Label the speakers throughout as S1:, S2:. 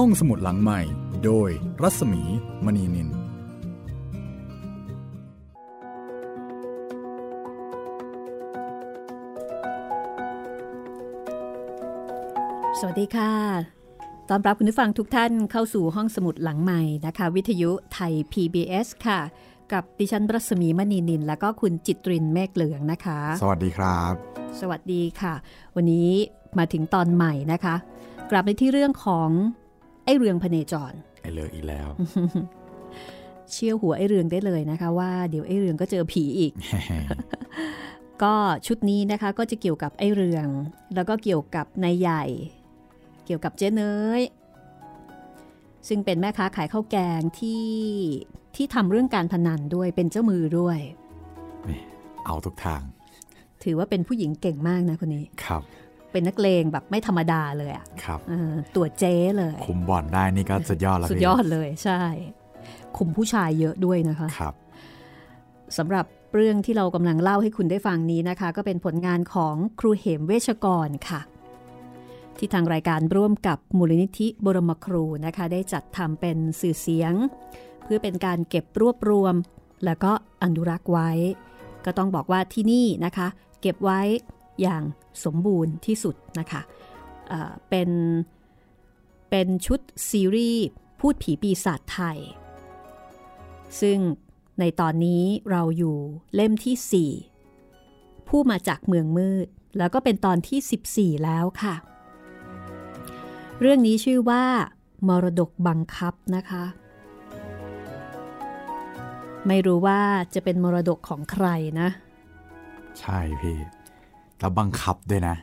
S1: ห้องสมุดหลังใหม่ โดยรัศมีมณีนิน
S2: สวัสดีค่ะ ตอนรับคุณผู้ฟังทุกท่านเข้าสู่ห้องสมุดหลังใหม่นะคะ วิทยุไทย PBS ค่ะ กับดิฉันรัศมีมณีนิน แล้วก็คุณจิตรินเมฆเหลืองนะคะ
S1: สวัสดีครับ
S2: สวัสดีค่ะ วันนี้มาถึงตอนใหม่นะคะ กลับไปที่เรื่องของ ไอ้เรืองพเนจร
S1: ไอเลืออีกแล้ว
S2: เชี่ยวหัวไอ้เรืองได้เลยนะคะ ว่าเดี๋ยวไอ้เรืองก็เจอผีอีก ก็ชุดนี้นะคะก็จะเกี่ยวกับไอ้เรือง แล้วก็เกี่ยวกับนายใหญ่ เกี่ยวกับเจ๊เนยซึ่งเป็นแม่ค้าขายข้าวแกงที่ที่ทำเรื่องการพนันด้วยเป็นเจ้ามือด้วย
S1: เอาทุกทาง
S2: ถือว่าเป็นผู้หญิงเก่งมากนะคนนี้
S1: ครับ
S2: เป็นนักเลงแบบไม่ธรรมดาเลยอะ
S1: ครับ
S2: เออตัวเจ๊เลย
S1: คุมบ่อนได้นี่ก็สุดยอดแล้ว
S2: สุด
S1: พี่
S2: ยอดเลยใช่ คุมผู้ชายเยอะด้วยนะคะ
S1: ครับ
S2: สำหรับเรื่องที่เรากำลังเล่าให้คุณได้ฟังนี้นะคะ ก็เป็นผลงานของครูเหมเวชกรค่ะ ที่ทางรายการร่วมกับมูลนิธิบรมครูนะคะ ได้จัดทำเป็นสื่อเสียง เพื่อเป็นการเก็บรวบรวม แล้วก็อนุรักษ์ไว้ ก็ต้องบอกว่าที่นี่นะคะ เก็บไว้ อย่างสมบูรณ์ที่สุดนะคะเป็นเป็นชุดซีรีส์พูดผีปีศาจไทย ซึ่งในตอนนี้เราอยู่เล่มที่ 4 ผู้มาจากเมืองมืด แล้วก็เป็นตอนที่ 14 แล้วค่ะ เรื่องนี้ชื่อว่า มรดกบังคับนะคะ ไม่รู้ว่าจะเป็นมรดกของใครนะ
S1: ใช่พี่ แล้วบังคับด้วยนะ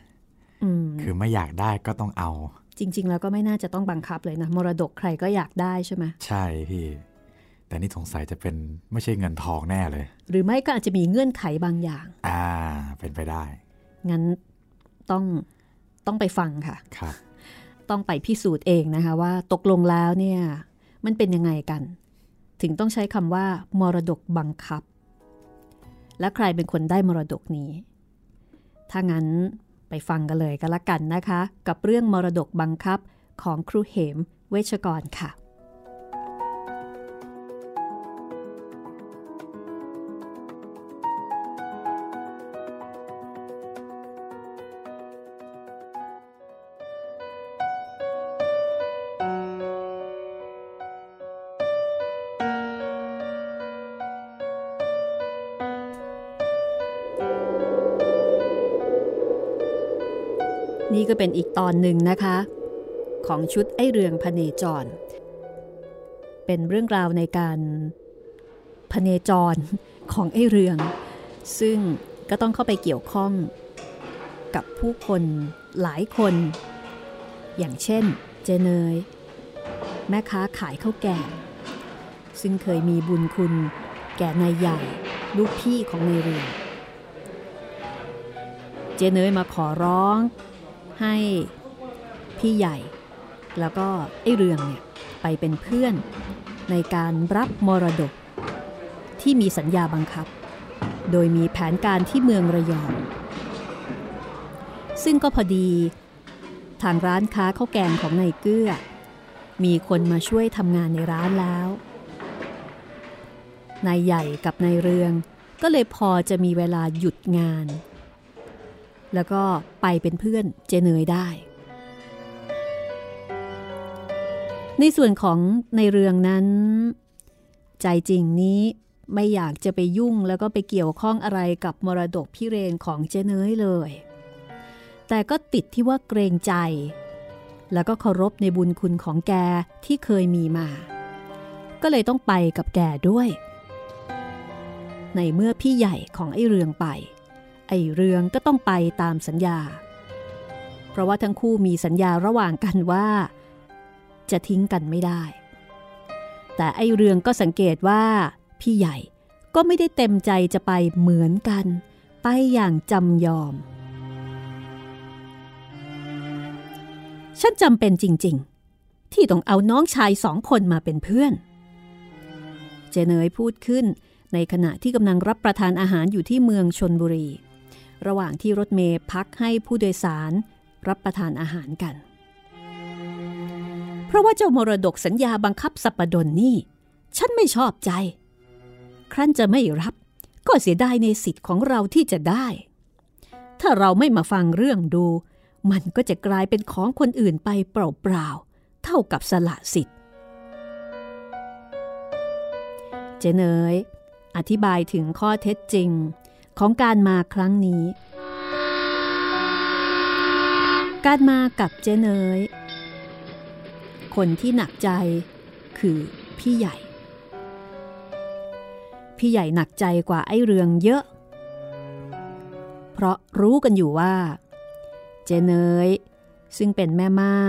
S2: อืม
S1: คือไม่อยากได้ก็ต้องเอา
S2: จริง ๆ แล้วก็ไม่น่าจะต้องบังคับเลยนะ มรดกใครก็อยากได้ใช่ไหม
S1: ใช่พี่แต่นี่สงสัยจะเป็นไม่ใช่เงินทองแน่เลย
S2: หรือไม่ก็อาจจะมีเงื่อนไขบางอย่าง
S1: อ่า เป็นไปได้
S2: งั้นต้องต้องไปฟังค่ะ
S1: ครับ
S2: ต้องไปพิสูจน์เองนะคะว่าตกลงแล้วเนี่ย มันเป็นยังไงกัน ถึงต้องใช้คำว่า มรดกบังคับ และใครเป็นคนได้มรดกนี้ ถ้างั้นไปฟังกันเลยก็แล้วกันนะคะ กับเรื่องมรดกบังคับของครูเหมเวชกรค่ะ นี่ก็เป็นอีกตอนหนึ่งนะคะ ของชุดไอเรืองพเนจร เป็นเรื่องราวในการพเนจรของไอเรือง ซึ่งก็ต้องเข้าไปเกี่ยวข้องกับผู้คนหลายคน อย่างเช่น เจเนย แม่ค้าขายข้าวแกงซึ่งเคยมีบุญคุณแก่นายใหญ่ลูกพี่ของนายเรืองเจเนยมาขอร้อง ให้พี่ใหญ่ แล้วก็ไอ้เรืองเนี่ยไปเป็นเพื่อนในการรับมรดก ที่มีสัญญาบังคับ โดยมีแผนการที่เมืองระยอง ซึ่งก็พอดีทางร้านค้าข้าวแกงของนายเกื้อ มีคนมาช่วยทำงานในร้านแล้ว นายใหญ่กับนายเรืองก็เลยพอจะมีเวลาหยุดงาน แล้วก็ไปเป็นเพื่อนเจเนยได้ ในส่วนของในเรื่องนั้น ใจจริงนี้ไม่อยากจะไปยุ่งแล้วก็ไปเกี่ยวข้องอะไรกับมรดกพิเรนของเจเนยเลย แต่ก็ติดที่ว่าเกรงใจ แล้วก็เคารพในบุญคุณของแกที่เคยมีมา ก็เลยต้องไปกับแกด้วย ในเมื่อพี่ใหญ่ของไอ้เรืองไป ไอ้เรืองก็ต้องไปตามสัญญา เพราะว่าทั้งคู่มีสัญญาระหว่างกันว่า จะทิ้งกันไม่ได้ แต่ไอ้เรืองก็สังเกตว่า พี่ใหญ่ก็ไม่ได้เต็มใจจะไปเหมือนกัน ไปอย่างจำยอม ฉันจำเป็นจริง ๆ ที่ต้องเอาน้องชายสองคนมาเป็นเพื่อน เจเนยพูดขึ้นในขณะที่กำลังรับประทานอาหารอยู่ที่เมืองชนบุรี ระหว่างที่รถเมย์พักให้ผู้โดยสารรับประทานอาหารกัน เพราะว่าเจ้ามรดกสัญญาบังคับสัปดนนี่ ฉันไม่ชอบใจ ครั้นจะไม่รับก็เสียดายในสิทธิ์ของเราที่จะได้ ถ้าเราไม่มาฟังเรื่องดู มันก็จะกลายเป็นของคนอื่นไปเปล่าๆ เท่ากับสละสิทธิ์ เจเนยอธิบายถึงข้อเท็จจริง ของการมาครั้งนี้ การมากับเจเนยคนที่หนักใจคือพี่ใหญ่ พี่ใหญ่หนักใจกว่าไอ้เรืองเยอะ เพราะรู้กันอยู่ว่า เจเนยซึ่งเป็นแม่ไม้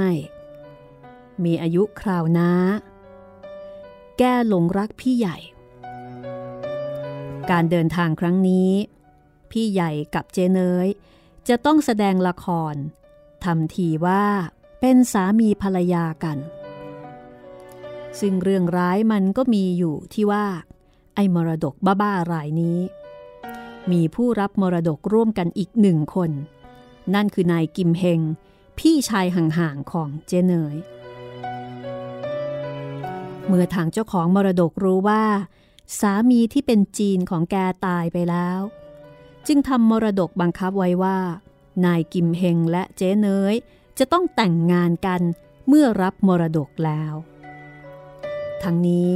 S2: มีอายุคราวน้า แก้หลงรักพี่ใหญ่ การเดินทางครั้งนี้ พี่ใหญ่กับเจเนยจะต้องแสดงละครทำทีว่าเป็นสามีภรรยากัน ซึ่งเรื่องร้ายมันก็มีอยู่ที่ว่า ไอ้มรดกบ้าๆรายนี้ มีผู้รับมรดกร่วมกันอีกหนึ่งคน นั่นคือนายกิมเฮง พี่ชายห่างๆของเจเนยเมื่อทางเจ้าของมรดกรู้ว่า สามีที่เป็นจีนของแกตายไปแล้ว จึงทำมรดกบังคับไว้ว่า นายกิมเฮงและเจ๊เนยจะต้องแต่งงานกันเมื่อรับมรดกแล้ว ทั้งนี้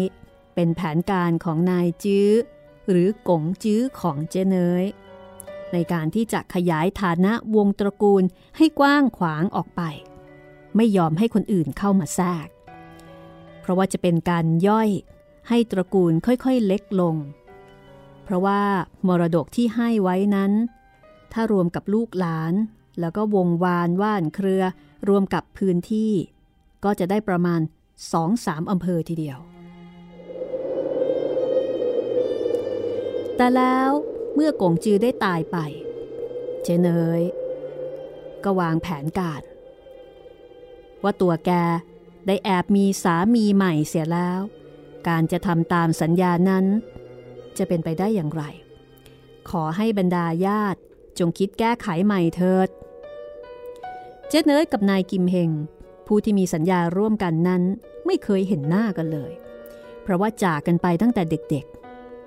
S2: เป็นแผนการของนายจื้อ หรือกงจื้อของเจ๊เนยในการที่จะขยายฐานะวงตระกูลให้กว้างขวางออกไป ไม่ยอมให้คนอื่นเข้ามาแทรก เพราะว่าจะเป็นการย่อยให้ตระกูลค่อยๆเล็กลง เพราะว่ามรดกที่ให้ไว้นั้น ถ้ารวมกับลูกหลาน แล้วก็วงวานว่านเครือ รวมกับพื้นที่ ก็จะได้ประมาณสองสามอำเภอทีเดียว แต่แล้วเมื่อกงจือได้ตายไป เจเนยก็วางแผนการ ว่าตัวแกได้แอบมีสามีใหม่เสียแล้ว การจะทำตามสัญญานั้น จะเป็นไปได้อย่างไร ขอให้บรรดาญาติจงคิดแก้ไขใหม่เถิด เจเนยกับนายกิมเฮงผู้ที่มีสัญญาร่วมกันนั้นไม่เคยเห็นหน้ากันเลย เพราะว่าจากกันไปตั้งแต่เด็ก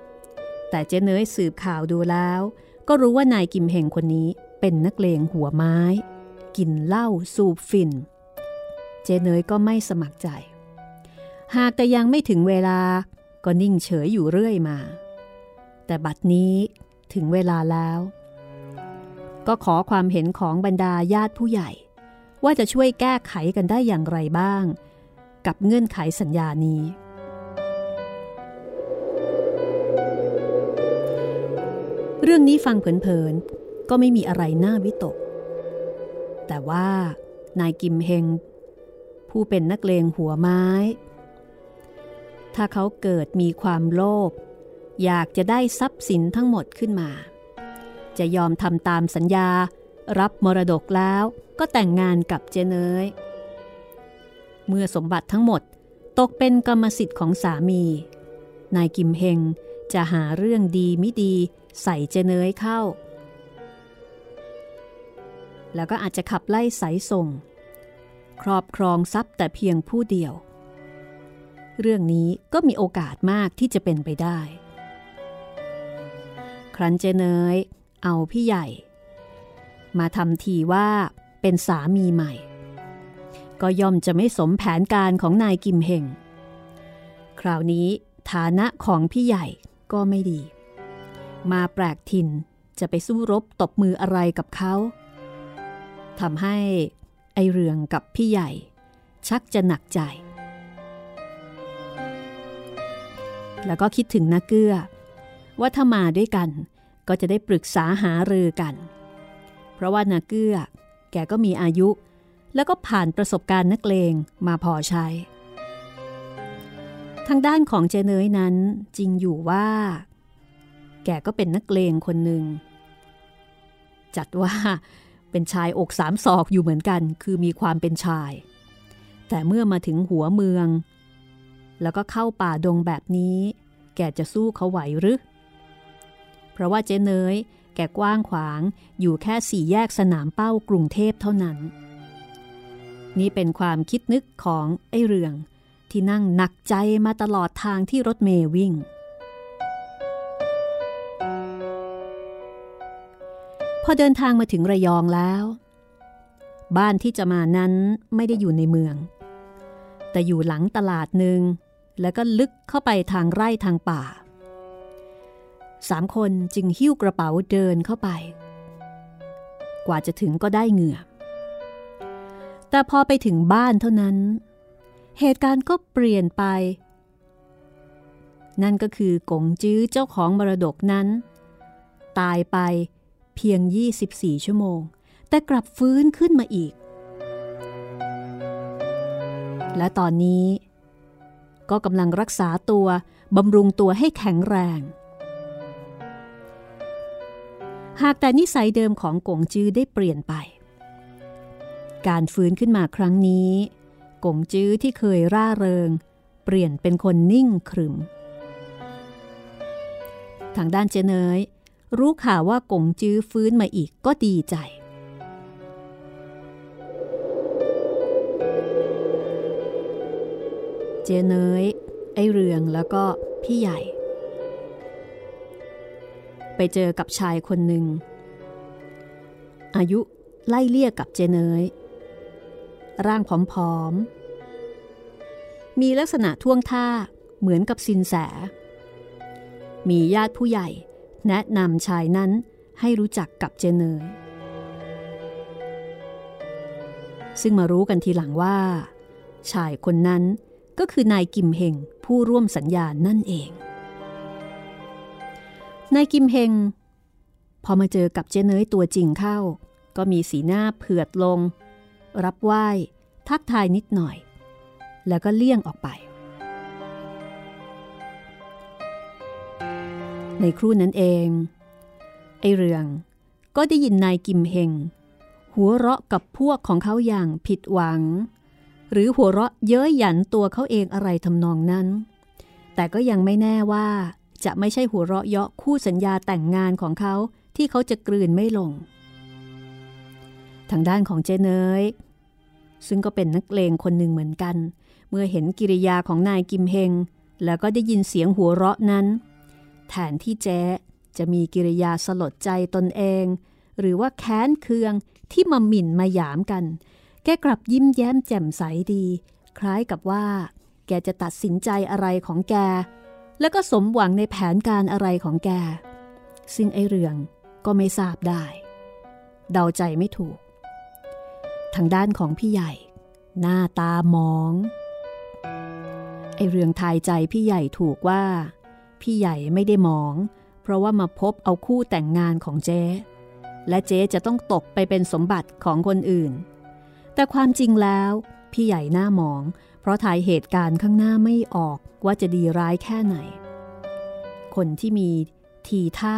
S2: ๆ แต่เจเนยสืบข่าวดูแล้ว ก็รู้ว่านายกิมเฮงคนนี้เป็นนักเลงหัวไม้ กินเหล้าสูบฝิ่นเจเนยก็ไม่สมัครใจ หากแต่ยังไม่ถึงเวลาก็นิ่งเฉยอยู่เรื่อยมา แต่บัดนี้ถึงเวลาแล้ว ก็ขอความเห็นของบรรดาญาติผู้ใหญ่ ว่าจะช่วยแก้ไขกันได้อย่างไรบ้าง กับเงื่อนไขสัญญานี้ เรื่องนี้ฟังเผินๆ ก็ไม่มีอะไรน่าวิตก แต่ว่านายกิมเฮง ผู้เป็นนักเลงหัวไม้ ถ้าเขาเกิดมีความโลภ อยากจะได้ทรัพย์สินทั้งหมดขึ้นมา จะยอมทำตามสัญญา รับมรดกแล้วก็แต่งงานกับเจเนยเมื่อสมบัติทั้งหมดตกเป็นกรรมสิทธิ์ของสามี นายกิมเฮงจะหาเรื่องดีไม่ดีใส่เจเนยเข้า แล้วก็อาจจะขับไล่สายส่ง ครอบครองทรัพย์แต่เพียงผู้เดียว เรื่องนี้ก็มีโอกาสมากที่จะเป็นไปได้ ครั้นเจเนยเอาพี่ใหญ่ มาทำทีว่าเป็นสามีใหม่ ก็ย่อมจะไม่สมแผนการของนายกิมเฮงคราวนี้ฐานะของพี่ใหญ่ก็ไม่ดี มาแปลกถิ่นจะไปสู้รบตบมืออะไรกับเขาทำให้ไอเรืองกับพี่ใหญ่ ชักจะหนักใจ แล้วก็คิดถึงนักเกื้อ ว่าถ้ามาด้วยกัน ก็จะได้ปรึกษาหารือกัน เพราะว่านาเกื้อ แกก็มีอายุ แล้วก็ผ่านประสบการณ์นักเลงมาพอใช้ ทางด้านของเจเนยนั้นจริงอยู่ว่า แกก็เป็นนักเลงคนหนึ่ง จัดว่าเป็นชายอกสามศอกอยู่เหมือนกัน คือมีความเป็นชาย แต่เมื่อมาถึงหัวเมือง แล้วก็เข้าป่าดงแบบนี้ แกจะสู้เขาไหวหรือ เพราะว่าเจเนยแกกว้างขวางอยู่แค่สี่แยกสนามเป้ากรุงเทพเท่านั้น นี่เป็นความคิดนึกของไอ้เรือง ที่นั่งหนักใจมาตลอดทางที่รถเมย์วิ่ง พอเดินทางมาถึงระยองแล้ว บ้านที่จะมานั้นไม่ได้อยู่ในเมือง แต่อยู่หลังตลาดหนึ่งแล้วก็ลึกเข้าไปทางไร่ทางป่า สามคนจึงหิ้วกระเป๋าเดินเข้าไป กว่าจะถึงก็ได้เหงื่อ แต่พอไปถึงบ้านเท่านั้น เหตุการณ์ก็เปลี่ยนไป นั่นก็คือกงจื้อเจ้าของมรดกนั้น ตายไปเพียง 24 ชั่วโมง แต่กลับฟื้นขึ้นมาอีก และตอนนี้ ก็กำลังรักษาตัวบำรุงตัวให้แข็งแรง หากแต่นิสัยเดิมของกงจื้อได้เปลี่ยนไป การฟื้นขึ้นมาครั้งนี้ กงจื้อที่เคยร่าเริง เปลี่ยนเป็นคนนิ่งขรึม ทางด้านเจเนยรู้ข่าวว่ากงจื้อฟื้นมาอีกก็ดีใจ เจเนยไอเรืองแล้วก็พี่ใหญ่ ไปเจอกับชายคนหนึ่ง อายุไล่เลี่ยกับเจเนยร่างผอมๆ มีลักษณะท่วงท่าเหมือนกับสินแส มีญาติผู้ใหญ่แนะนำชายนั้นให้รู้จักกับเจเนยซึ่งมารู้กันทีหลังว่า ชายคนนั้นก็คือนายกิมเฮงผู้ร่วมสัญญานั่นเอง นายกิมเฮง พอมาเจอกับเจเนยตัวจริงเข้า ก็มีสีหน้าเผือดลง รับไหว้ทักทายนิดหน่อย แล้วก็เลี่ยงออกไป ในครู่นั้นเอง ไอเรืองก็ได้ยินนายกิมเฮง หัวเราะกับพวกของเขาอย่างผิดหวัง หรือหัวเราะเย้ยหยันตัวเขาเองอะไรทำนองนั้น แต่ก็ยังไม่แน่ว่า จะไม่ใช่หัวเราะเยาะคู่สัญญาแต่งงานของเขาที่เขาจะกลืนไม่ลง ทางด้านของเจเนยซึ่งก็เป็นนักเลงคนหนึ่งเหมือนกัน เมื่อเห็นกิริยาของนายกิมเฮง แล้วก็ได้ยินเสียงหัวเราะนั้น แทนที่เจ๊จะมีกิริยาสลดใจตนเอง หรือว่าแค้นเคืองที่มาหมิ่นมาหยามกัน แกกลับยิ้มแย้มแจ่มใสดี คล้ายกับว่า แกจะตัดสินใจอะไรของแก แล้วก็สมหวังในแผนการอะไรของแก ซึ่งไอเรืองก็ไม่ทราบได้ เดาใจไม่ถูก ทางด้านของพี่ใหญ่ หน้าตามอง ไอเรืองทายใจพี่ใหญ่ถูกว่า พี่ใหญ่ไม่ได้มอง เพราะว่ามาพบเอาคู่แต่งงานของเจ๊และเจ๊จะต้องตกไปเป็นสมบัติของคนอื่น แต่ความจริงแล้ว พี่ใหญ่หน้ามอง เพราะถ่ายเหตุการณ์ข้างหน้าไม่ออกว่าจะดีร้ายแค่ไหน คนที่มีทีท่า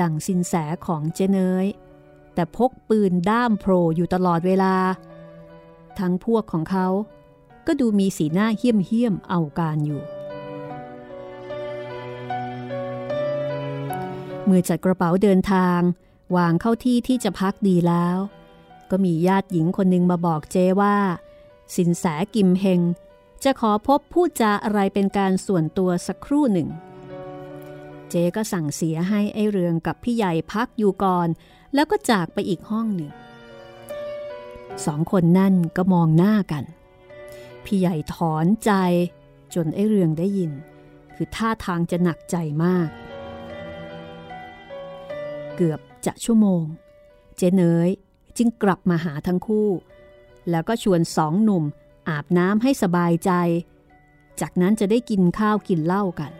S2: ดั่งสินแสของเจเนยแต่พกปืนด้ามโผล่อยู่ตลอดเวลา ทั้งพวกของเขาก็ดูมีสีหน้าเหี้ยมเหี้ยมเอาการอยู่ เมื่อจัดกระเป๋าเดินทางวางเข้าที่ที่จะพักดีแล้ว ก็มีญาติหญิงคนหนึ่งมาบอกเจว่า สินแสกิมเฮง จะขอพบพูดจาอะไรเป็นการส่วนตัวสักครู่หนึ่ง เจก็สั่งเสียให้ไอเรืองกับพี่ใหญ่พักอยู่ก่อน แล้วก็จากไปอีกห้องหนึ่ง สองคนนั่นก็มองหน้ากัน พี่ใหญ่ถอนใจจนไอเรืองได้ยิน คือท่าทางจะหนักใจมาก เกือบจะชั่วโมง เจเนยจึงกลับมาหาทั้งคู่ แล้วก็ชวนสองหนุ่มอาบน้ำให้สบายใจ จากนั้นจะได้กินข้าวกินเหล้ากัน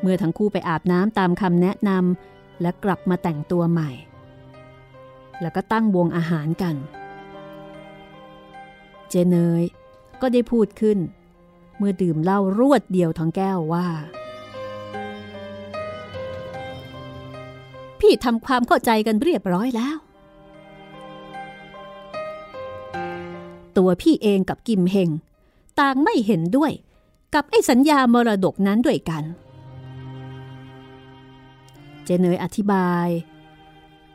S2: เมื่อทั้งคู่ไปอาบน้ำตามคำแนะนำและกลับมาแต่งตัวใหม่ แล้วก็ตั้งวงอาหารกัน เจเนยก็ได้พูดขึ้น เมื่อดื่มเหล้ารวดเดียวทั้งแก้วว่า พี่ทำความเข้าใจกันเรียบร้อยแล้ว ตัวพี่เองกับกิมเฮงต่างไม่เห็นด้วย กับไอ้สัญญามรดกนั้นด้วยกัน เจเนยอธิบาย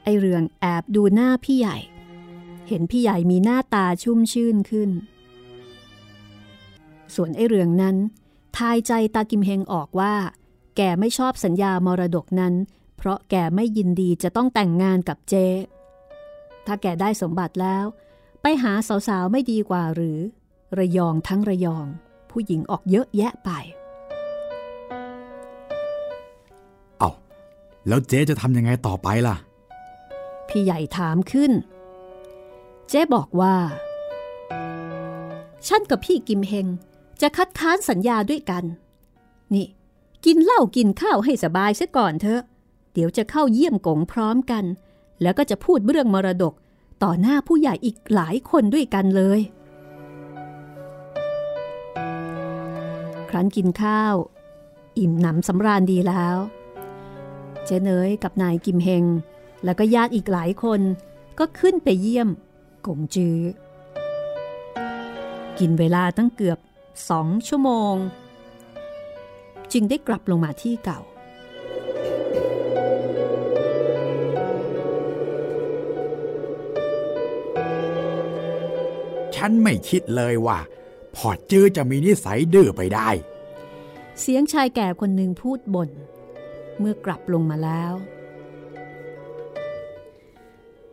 S2: ไอเรืองแอบดูหน้าพี่ใหญ่ เห็นพี่ใหญ่มีหน้าตาชุ่มชื่นขึ้น ส่วนไอ้เรื่องนั้น ทายใจตากิมเฮงออกว่า แกไม่ชอบสัญญามรดกนั้น เพราะแกไม่ยินดีจะต้องแต่งงานกับเจถ้าแกได้สมบัติแล้ว ไปหาสาวๆไม่ดีกว่าหรือ ระยองทั้งระยอง ผู้หญิงออกเยอะแยะไป
S1: เอาแล้วเจ๊จะทำยังไงต่อไปล่ะ
S2: พี่ใหญ่ถามขึ้น เจ๊บอกว่า ฉันกับพี่กิมเฮงจะคัดค้านสัญญาด้วยกัน นี่ กินเหล้ากินข้าวให้สบายซะก่อนเถอะ เดี๋ยวจะเข้าเยี่ยมกงพร้อมกัน แล้วก็จะพูดเรื่องมรดก ต่อหน้าผู้ใหญ่อีกหลายคนด้วยกันเลย ครั้นกินข้าว อิ่มหนำสำราญดีแล้ว เจเนยกับนายกิมเฮง แล้วก็ญาติอีกหลายคนก็ขึ้นไปเยี่ยมกงจือ กินเวลาตั้งเกือบสองชั่วโมง จึงได้กลับลงมาที่เก่า
S1: ฉันไม่คิดเลยว่า พอจื้อจะมีนิสัยดื้อไปได้
S2: เสียงชายแก่คนหนึ่งพูดบน่น เมื่อกลับลงมาแล้ว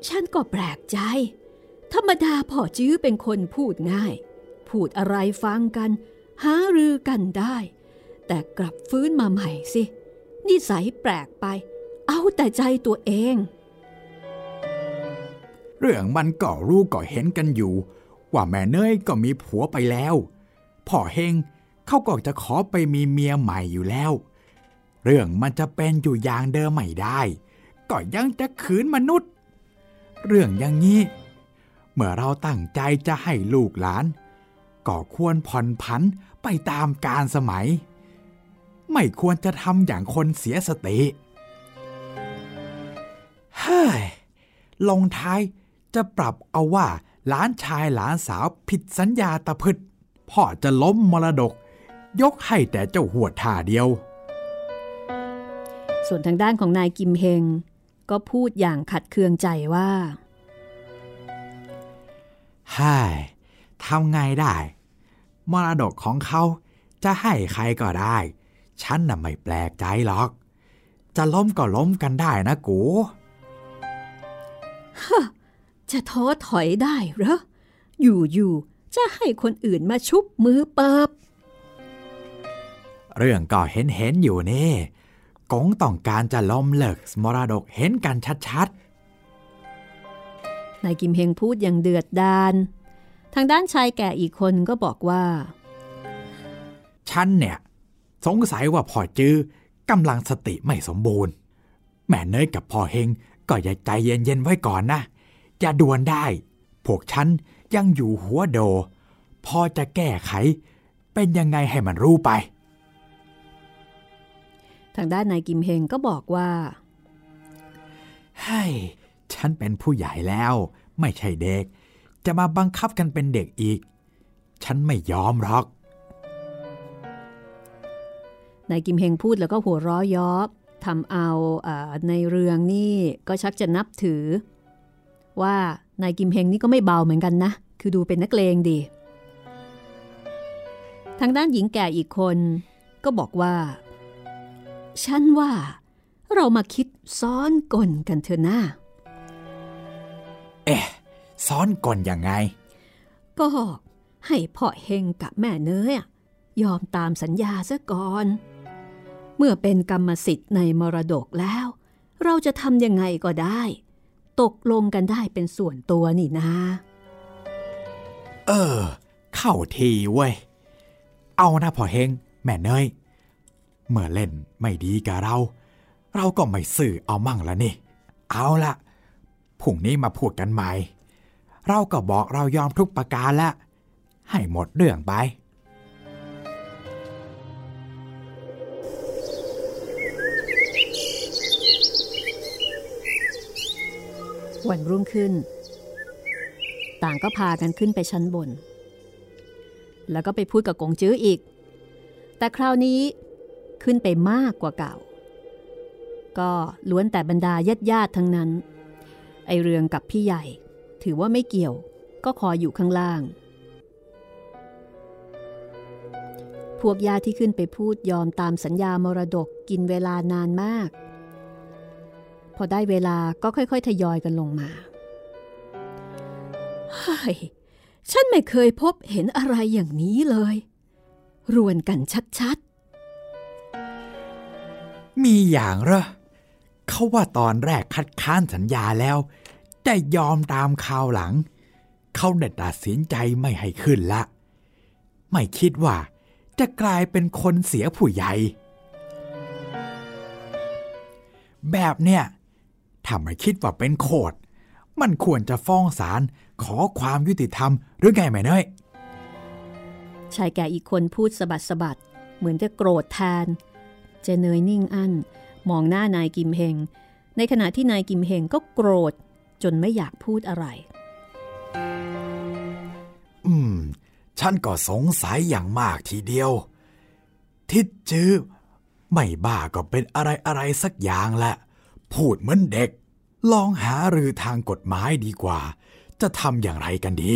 S2: ฉันก็แปลกใจ ธรรมดาพ่อจื้อเป็นคนพูดง่าย พูดอะไรฟังกัน หารือกันได้ แต่กลับฟื้นมาใหม่สิ นิสัยแปลกไป เอาแต่ใจตัวเอง
S1: เรื่องมันก็รู้ก็เห็นกันอยู่ ว่าแม่เนยก็มีผัวไปแล้วพ่อเฮงเขาก็จะขอไปมีเมียใหม่อยู่แล้ว เรื่องมันจะเป็นอยู่อย่างเดิมไม่ได้ ก็ยังจะขืนมนุษย์ เรื่องอย่างนี้ เมื่อเราตั้งใจจะให้ลูกหลาน ก็ควรผ่อนผันไปตามกาลสมัย ไม่ควรจะทำอย่างคนเสียสติเฮ้ยลงท้ายจะปรับเอาว่า หลานชายหลานสาวผิดสัญญาตะพึดพ่อจะล้มมรดก ยกให้แต่เจ้าหัวท่าเดียว
S2: ส่วนทางด้านของนายกิมเฮง ก็พูดอย่างขัดเคืองใจว่า
S1: ฮ่ายทำไงได้ มรดกของเขาจะให้ใครก็ได้ ฉันน่ะไม่แปลกใจหรอก จะล้มก็ล้มกันได้นะกู
S2: จะท้อถอยได้เหรอ อยู่ๆ จะให้คนอื่นมาชุบมือเปิบ
S1: เรื่องก็เห็นเห็นอยู่นี่กงต้องการจะล้มเลิกมรดกเห็นกันชัด
S2: นายกิมเฮงพูดอย่างเดือดดานทางด้านชายแก่อีกคนก็บอกว่า
S1: ๆฉันเนี่ย สงสัยว่าพ่อจื้อกำลังสติไม่สมบูรณ์ แม่เนยกับพ่อเฮงก็อย่าใจเย็นๆไว้ก่อนนะ อย่าด่วนได้ พวกฉันยังอยู่หัวโด พอจะแก้ไข เป็นยังไงให้มันรู้ไป
S2: ทางด้านนายกิมเฮงก็บอกว่า
S1: เฮ้ยฉันเป็นผู้ใหญ่แล้ว ไม่ใช่เด็ก จะมาบังคับกันเป็นเด็กอีก ฉันไม่ยอมหรอก
S2: นายกิมเฮงพูดแล้วก็หัวเราะย้อทำเอาอาในเรืองนี่ก็ชักจะนับถือ ว่านายกิมเฮงนี่ก็ไม่เบาเหมือนกันนะ คือดูเป็นนักเลงดี ทางด้านหญิงแก่อีกคนก็บอกว่า ฉันว่าเรามาคิดซ้อนกลกันเถอะนะ
S1: เอ๊ะซ้อนก่อนยังไง
S2: ก็ให้พ่อเฮงกับแม่เนยอะยอมตามสัญญาซะก่อน เมื่อเป็นกรรมสิทธิ์ในมรดกแล้ว เราจะทำยังไงก็ได้ ตกลงกันได้เป็นส่วนตัวนี่นะ
S1: เออ เข้าทีเว้ย เอานะพ่อเฮงแม่เนย เมื่อเล่นไม่ดีกับเรา เราก็ไม่สื่อเอามั่งละนี่ เอาละพรุ่งนี้มาพูดกันใหม่ เราก็บอกเรายอมทุกประการล้วให้หมดเรื่องไป
S2: วันรุ่งขึ้น ต่างก็พากันขึ้นไปชั้นบน แล้วก็ไปพูดกับกงจื้ออีก แต่คราวนี้ขึ้นไปมากกว่าเก่า ก็ล้วนแต่บรรดาญาติญาติทั้งนั้น ไอเรืองกับพี่ใหญ่ ถือว่าไม่เกี่ยวก็คอยอยู่ข้างล่าง พวกญาติที่ขึ้นไปพูดยอมตามสัญญามรดกกินเวลานานมาก พอได้เวลาก็ค่อยๆ ทยอยกันลงมาเฮ้ยฉันไม่เคยพบเห็นอะไรอย่างนี้เลย รวนกันชัด
S1: ๆ มีอย่างเหรอเขาว่าตอนแรกคัดค้านสัญญาแล้ว แต่ยอมตามข่าวหลัง เขาได้ตัดสินใจไม่ให้ขึ้นละ ไม่คิดว่าจะกลายเป็นคนเสียผู้ใหญ่ แบบเนี้ย ถ้าไม่คิดว่าเป็นโคดมันควรจะฟ้องศาลขอความยุติธรรมหรือไงไหมเนย
S2: ชายแก่อีกคนพูดสะบัดสะบัด เหมือนจะโกรธแทน เจเนยนิ่งอั้น มองหน้านายกิมเฮง ในขณะที่นายกิมเฮงก็โกรธจนไม่อยากพูดอะไร
S1: อืม ฉันก็สงสัยอย่างมากทีเดียว ทิดจื้อไม่บ้าก็เป็นอะไรอะไรสักอย่างแหละ พูดเหมือนเด็ก ลองหารือทางกฎหมายดีกว่า จะทำอย่างไรกันดี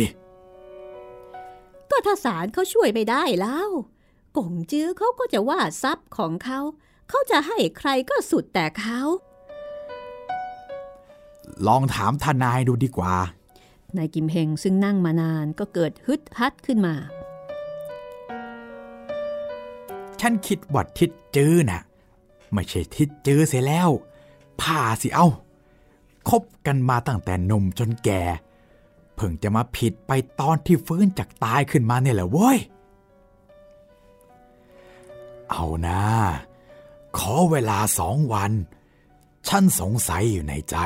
S2: ก็ถ้าศาลเขาช่วยไม่ได้แล้วกงจื้อเขาก็จะว่าทรัพย์ของเขา เขาจะให้ใครก็สุดแต่เขา
S1: ลองถามทนายดูดีกว่า
S2: นายกิมเฮงซึ่งนั่งมานานก็เกิดฮึดฮัดขึ้นมา
S1: ฉันคิดว่าทิดจื้อนะ่ะ ไม่ใช่ทิดจื้อเสียแล้ว ผ่าสิเอาคบกันมาตั้งแต่นมจนแก่ เพิ่งจะมาผิดไปตอนที่ฟื้นจากตายขึ้นมาเนี่ยแหละเว้ย เอานะ ขอเวลาสองวัน ฉันสงสัยอยู่ในใจ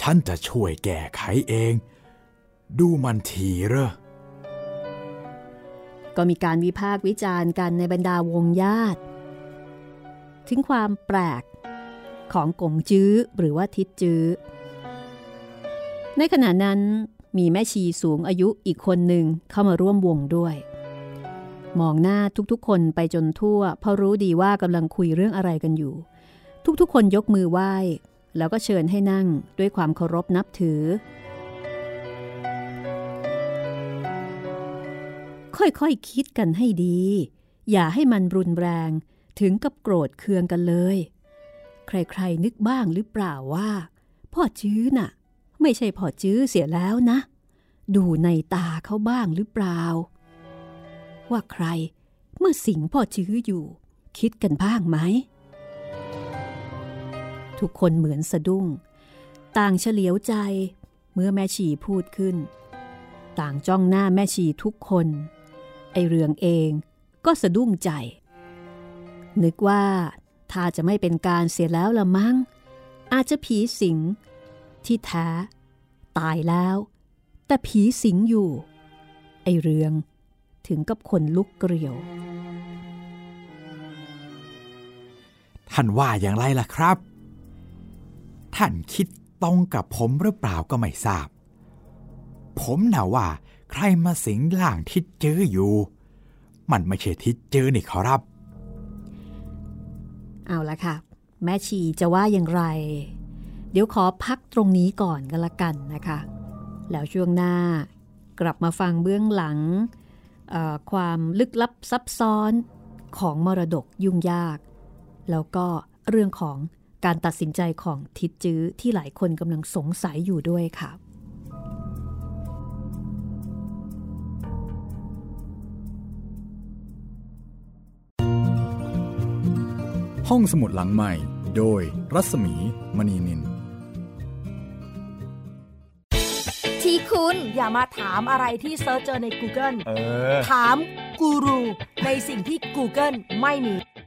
S1: ฉันจะช่วยแก้ไขเอง ดูมันทีเรอ
S2: ก็มีการวิพากษ์วิจารณ์กันในบรรดาวงญาติ ถึงความแปลก ของกงจื้อหรือว่าทิดจื้อ ในขณะนั้นมีแม่ชีสูงอายุอีกคนหนึ่งเข้ามาร่วมวงด้วย มองหน้าทุกๆ คนไปจนทั่ว เพราะรู้ดีว่ากำลังคุยเรื่องอะไรกันอยู่ ทุกๆ คนยกมือไหว้ แล้วก็เชิญให้นั่งด้วยความเคารพนับถือ ค่อยๆคคิดกันให้ดี อย่าให้มันรุนแรงถึงกับโกรธเคืองกันเลย ใครๆนึกบ้างหรือเปล่าว่า พ่อจื้อน่ะ ไม่ใช่พ่อจื้อเสียแล้วนะ ดูในตาเขาบ้างหรือเปล่า ว่าใครเมื่อสิงพ่อจื้ออยู่ คิดกันบ้างไหม ทุกคนเหมือนสะดุ้ง ต่างเฉลียวใจ เมื่อแม่ชีพูดขึ้น ต่างจ้องหน้าแม่ชีทุกคน ไอเรืองเองก็สะดุ้งใจ นึกว่า ถ้าจะไม่เป็นการเสียแล้วละมั้ง อาจจะผีสิง ที่แท้ ตายแล้ว แต่ผีสิงอยู่ ไอเรือง ถึงกับคนลุกเกลียว
S1: ท่านว่าอย่างไรล่ะครับ ท่านคิดตรงกับผมหรือเปล่าก็ไม่ทราบ ผมน่ะว่า ใครมาสิงล่างทิศเจออยู่ มันไม่ใช่ทิศเจอนี่ขอรับ
S2: เอาละค่ะ แม่ชีจะว่าอย่างไร เดี๋ยวขอพักตรงนี้ก่อนกันละกันนะคะ แล้วช่วงหน้ากลับมาฟังเบื้องหลัง ความลึกลับซับซ้อนของมรดกยุ่งยาก แล้วก็เรื่องของการตัดสินใจของทิดจื้อที่หลายคนกำลังสงสัยอยู่ด้วยค่ะ
S3: ห้องสมุดหลังใหม่ โดยรัศมีมณีนิน
S4: ที่คุณอย่ามาถามอะไรที่เซิร์ชเจอใน Google
S3: เออ
S4: ถามกูรูในสิ่งที่ Google ไม่มี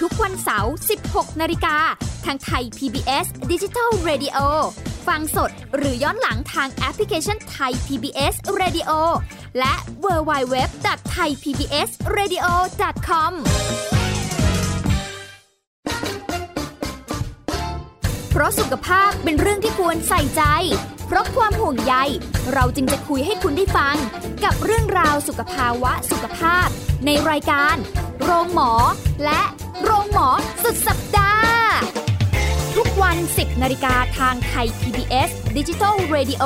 S5: ทุกวันเสาร์ 16 นาฬิกา ทางไทย PBS Digital Radio ฟังสดหรือย้อนหลังทางแอปพลิเคชันไทย PBS Radio และ w w w t h a i PBS Radio com เพราะสุขภาพเป็นเรื่องที่ควรใส่ใจ เพราะความห่วงใย เราจึงจะคุยให้คุณได้ฟัง กับเรื่องราวสุขภาวะสุขภาพ ในรายการ โรงหมอ และโรงหมอสุดสัปดาห์ ทุกวัน 10นาฬิกาทางไทย PBS d i g i ดิจิ Radio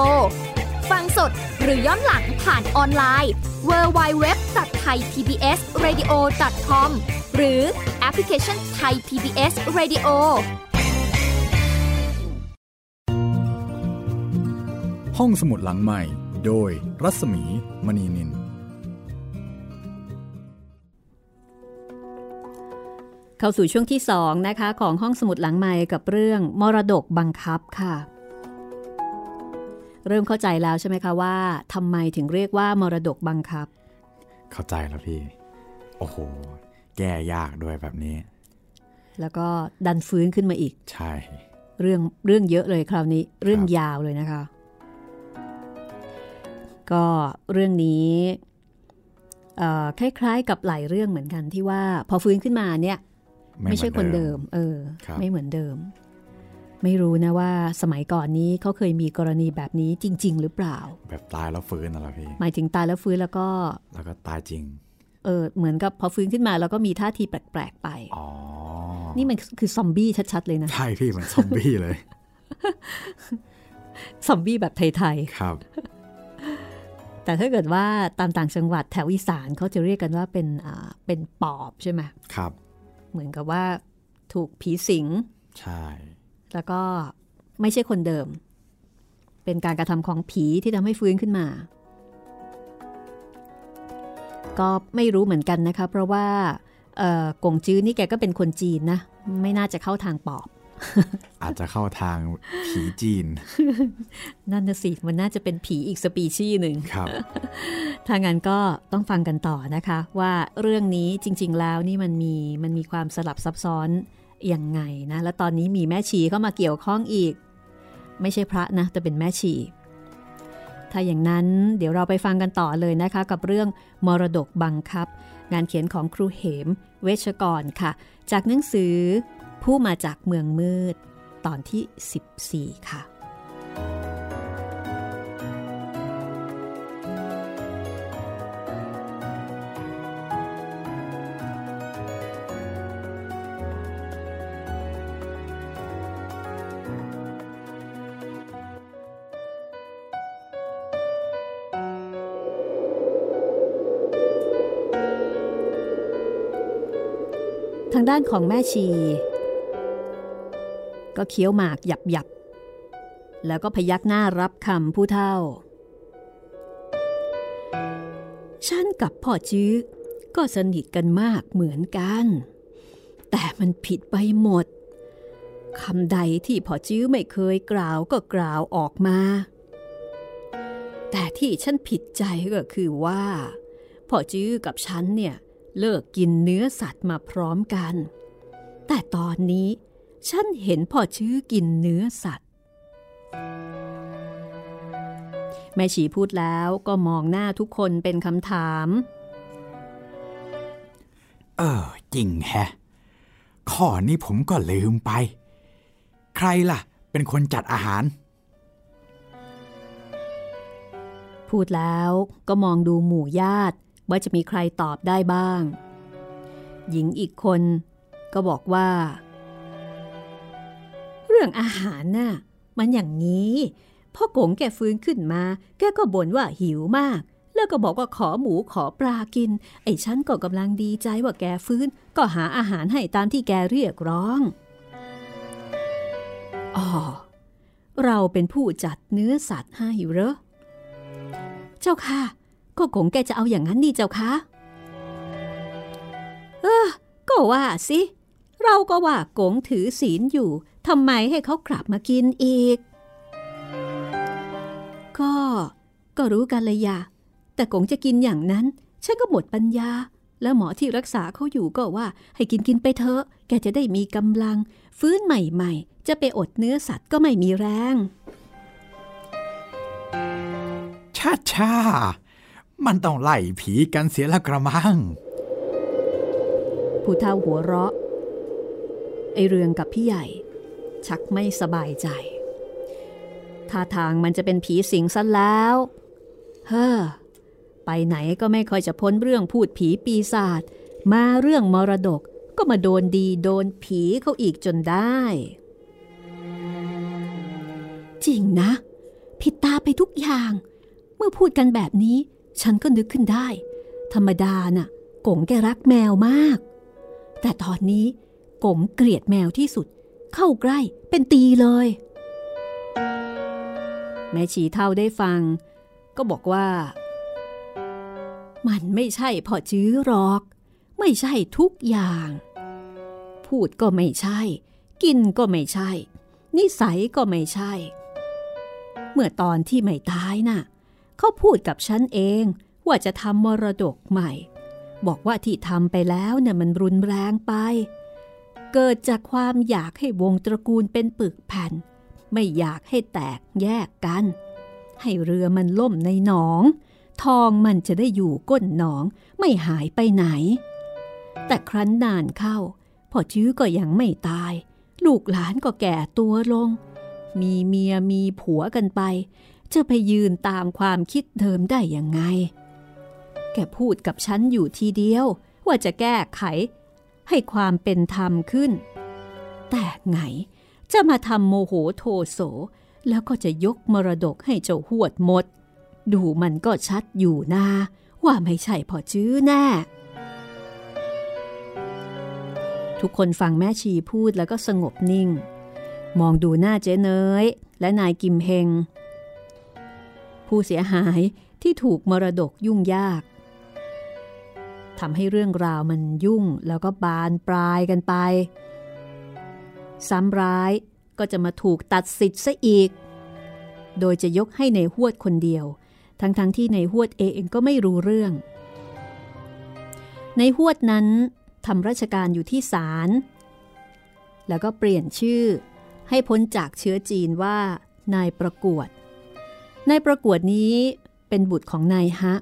S5: ฟังสดหรือย้อนหลังผ่านออนไลน์ www.thaipbsradio.com หรือแอปพลิเคชัน Thai PBS Radio
S3: ห้องสมุดหลังใหม่ โดยรัศมีมณีนิน
S2: เข้าสู่ช่วงที่2นะคะ ของห้องสมุดหลังใหม่กับเรื่องมรดกบังคับค่ะ เริ่มเข้าใจแล้วใช่ไหมคะว่าทำไมถึงเรียกว่ามรดกบังคับ
S1: เข้าใจแล้วพี่ โอ้โห แก้ยากด้วยแบบนี้
S2: แล้วก็ดันฟื้นขึ้นมาอีก
S1: ใช่
S2: เรื่องเรื่องเยอะเลยคราวนี้ เรื่องยาวเลยนะคะ ก็เรื่องนี้เอ่อคล้ายๆกับหลายเรื่องเหมือนกันที่ว่าพอฟื้นขึ้นมาเนี่ย ไม่ใช่คนเดิม เออ
S1: ครับ
S2: ไม่เหมือนเดิม ไม่รู้นะว่าสมัยก่อนนี้เขาเคยมีกรณีแบบนี้จริง ๆ หรือเปล่า
S1: แบบตายแล้วฟื้นน่ะเหรอพี่
S2: หมายถึงตายแล้วฟื้นแล้วก็
S1: แล้วก็ตายจริง
S2: เออ เหมือนกับพอฟื้นขึ้นมาแล้วก็มีท่าทีแปลกๆไป
S1: อ๋อ
S2: นี่มันคือซอมบี้ชัดๆเลยนะ
S1: ใช่พี่เหมือนซอมบี้เลย
S2: ซอมบี้แบบไทย
S1: ครับ
S2: ๆแต่ถ้าเกิดว่าตามต่างจังหวัดแถวอีสานเขาจะเรียกกันว่าเป็นอ่าเป็นปอบใช่ไหม
S1: ครับ
S2: เหมือนกับว่าถูกผีสิง
S1: ใช่
S2: แล้วก็ไม่ใช่คนเดิม เป็นการกระทำของผีที่ทำให้ฟื้นขึ้นมา ก็ไม่รู้เหมือนกันนะคะ เพราะว่าเอ่อกงจื้อนี่แกก็เป็นคนจีนนะ ไม่น่าจะเข้าทางปอบ
S1: อาจจะเข้าทางผีจีน
S2: นั่นนะสิ มันน่าจะเป็นผีอีกสปีชีส์หนึ่ง
S1: ครับ
S2: ถ้างั้นก็ต้องฟังกันต่อนะคะ ว่าเรื่องนี้จริง ๆ แล้วนี่มันมีมันมีความสลับซับซ้อนยังไงนะ และตอนนี้มีแม่ชีเข้ามาเกี่ยวข้องอีก ไม่ใช่พระนะ แต่เป็นแม่ชี ถ้าอย่างนั้นเดี๋ยวเราไปฟังกันต่อเลยนะคะ กับเรื่องมรดกบังคับ งานเขียนของครูเหม เวชกรค่ะ จากหนังสือ ผู้มาจากเมืองมืด ตอนที่ 14 ค่ะ ทางด้านของแม่ชี ก็เคี้ยวหมากหยับหยับแล้วก็พยักหน้ารับคำผู้เท่า ฉันกับพ่อจื้อก็สนิทกันมากเหมือนกัน แต่มันผิดไปหมดคำใดที่พ่อจื้อไม่เคยกล่าวก็กล่าวออกมา แต่ที่ฉันผิดใจก็คือว่าพ่อจื้อกับฉันเนี่ยเลิกกินเนื้อสัตว์มาพร้อมกัน แต่ตอนนี้ ฉันเห็นพ่อชื้อกินเนื้อสัตว์ แม่ชีพูดแล้วก็มองหน้าทุกคนเป็นคำถาม
S1: เออ จริงแฮะ ข้อนี้ผมก็ลืมไป ใครล่ะ เป็นคนจัดอาหาร
S2: พูดแล้วก็มองดูหมู่ญาติว่าจะมีใครตอบได้บ้าง หญิงอีกคนก็บอกว่าเรื่องอาหารน่ะมันอย่างนี้พ่อกงแกฟื้นขึ้นมา แกก็บ่นว่าหิวมาก แล้วก็บอกว่าขอหมูขอปลากิน ไอ้ฉันก็กำลังดีใจว่าแกฟื้น ก็หาอาหารให้ตามที่แกเรียกร้องอ๋อเราเป็นผู้จัดเนื้อสัตว์ให้เหรอ เจ้าค่ะ ก็กงแกจะเอาอย่างนั้นนี่เจ้าค่ะ เออ ก็ว่าสิ เราก็ว่ากงถือศีลอยู่ ทำไมให้เขากลับมากินอีก ก็ก็รู้กันเลยยะแต่กงจะกินอย่างนั้น ฉันก็หมดปัญญา แล้วหมอที่รักษาเขาอยู่ก็ว่า ให้กินกินไปเถอะ แกจะได้มีกำลัง ฟื้นใหม่ๆ จะไปอดเนื้อสัตว์ก็ไม่มีแรง
S1: ชาชามันต้องไล่ผีกันเสียละกระมัง
S2: ผู้เฒ่าหัวเราะ ไอเรืองกับพี่ใหญ่ ชักไม่สบายใจท่าทางมันจะเป็นผีสิงซะแล้ว เฮ้อ ไปไหนก็ไม่ค่อยจะพ้นเรื่องพูดผีปีศาจ มาเรื่องมรดกก็มาโดนดีโดนผีเขาอีกจนได้ จริงนะ ผิดตาไปทุกอย่าง เมื่อพูดกันแบบนี้ ฉันก็นึกขึ้นได้ ธรรมดาน่ะกงแกรักแมวมาก แต่ตอนนี้กงเกลียดแมวที่สุด เข้าใกล้เป็นตีเลย แม่ชีเท่าได้ฟัง ก็บอกว่า มันไม่ใช่พอจื้อหรอก ไม่ใช่ทุกอย่าง พูดก็ไม่ใช่ กินก็ไม่ใช่ นิสัยก็ไม่ใช่ เมื่อตอนที่ไม่ตายน่ะเขาพูดกับฉันเองว่าจะทำมรดกใหม่ บอกว่าที่ทำไปแล้วเนี่ยมันรุนแรงไป เกิดจากความอยากให้วงตระกูลเป็นปึกแผ่น ไม่อยากให้แตกแยกกัน ให้เรือมันล่มในหนอง ทองมันจะได้อยู่ก้นหนองไม่หายไปไหน แต่ครั้นนานเข้าพ่อชื้อก็ยังไม่ตาย ลูกหลานก็แก่ตัวลง มีเมียมีผัวกันไป จะไปยืนตามความคิดเดิมได้ยังไง แกพูดกับฉันอยู่ทีเดียว ว่าจะแก้ไข ให้ความเป็นธรรมขึ้น แต่ไงจะมาทำโมโหโทโส แล้วก็จะยกมรดกให้เจ้าหวดหมด ดูมันก็ชัดอยู่นาว่าไม่ใช่พอจื้อแน่ ทุกคนฟังแม่ชีพูดแล้วก็สงบนิ่ง มองดูหน้าเจ๊เนยและนายกิมเฮง ผู้เสียหายที่ถูกมรดกยุ่งยาก ทำให้เรื่องราวมันยุ่งแล้วก็บานปลายกันไป ซ้ำร้ายก็จะมาถูกตัดสิทธิ์ซะอีก โดยจะยกให้ในหวดคนเดียว ทั้งๆทที่ในหวดเองก็ไม่รู้เรื่อง ในหวดนั้นทำราชการอยู่ที่ศาลแล้วก็เปลี่ยนชื่อ ให้พ้นจากเชื้อจีนว่านายประกวด นายประกวดนี้เป็นบุตรของนายฮะ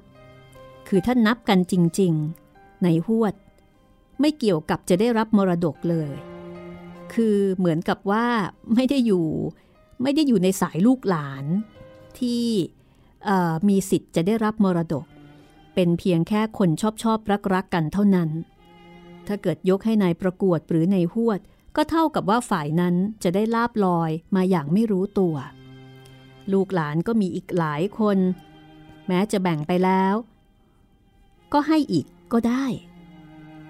S2: คือถ้านับกันจริงๆ ในหวด ไม่เกี่ยวกับจะได้รับมรดกเลย คือเหมือนกับว่าไม่ได้อยู่ ไม่ได้อยู่ในสายลูกหลานที่มีสิทธิ์จะได้รับมรดก เป็นเพียงแค่คนชอบชอบรักรักกันเท่านั้น ถ้าเกิดยกให้ในายประกวดหรือในหวด ก็เท่ากับว่าฝ่ายนั้นจะได้ลาบลอยมาอย่างไม่รู้ตัว ลูกหลานก็มีอีกหลายคน แม้จะแบ่งไปแล้ว ก็ให้อีกก็ได้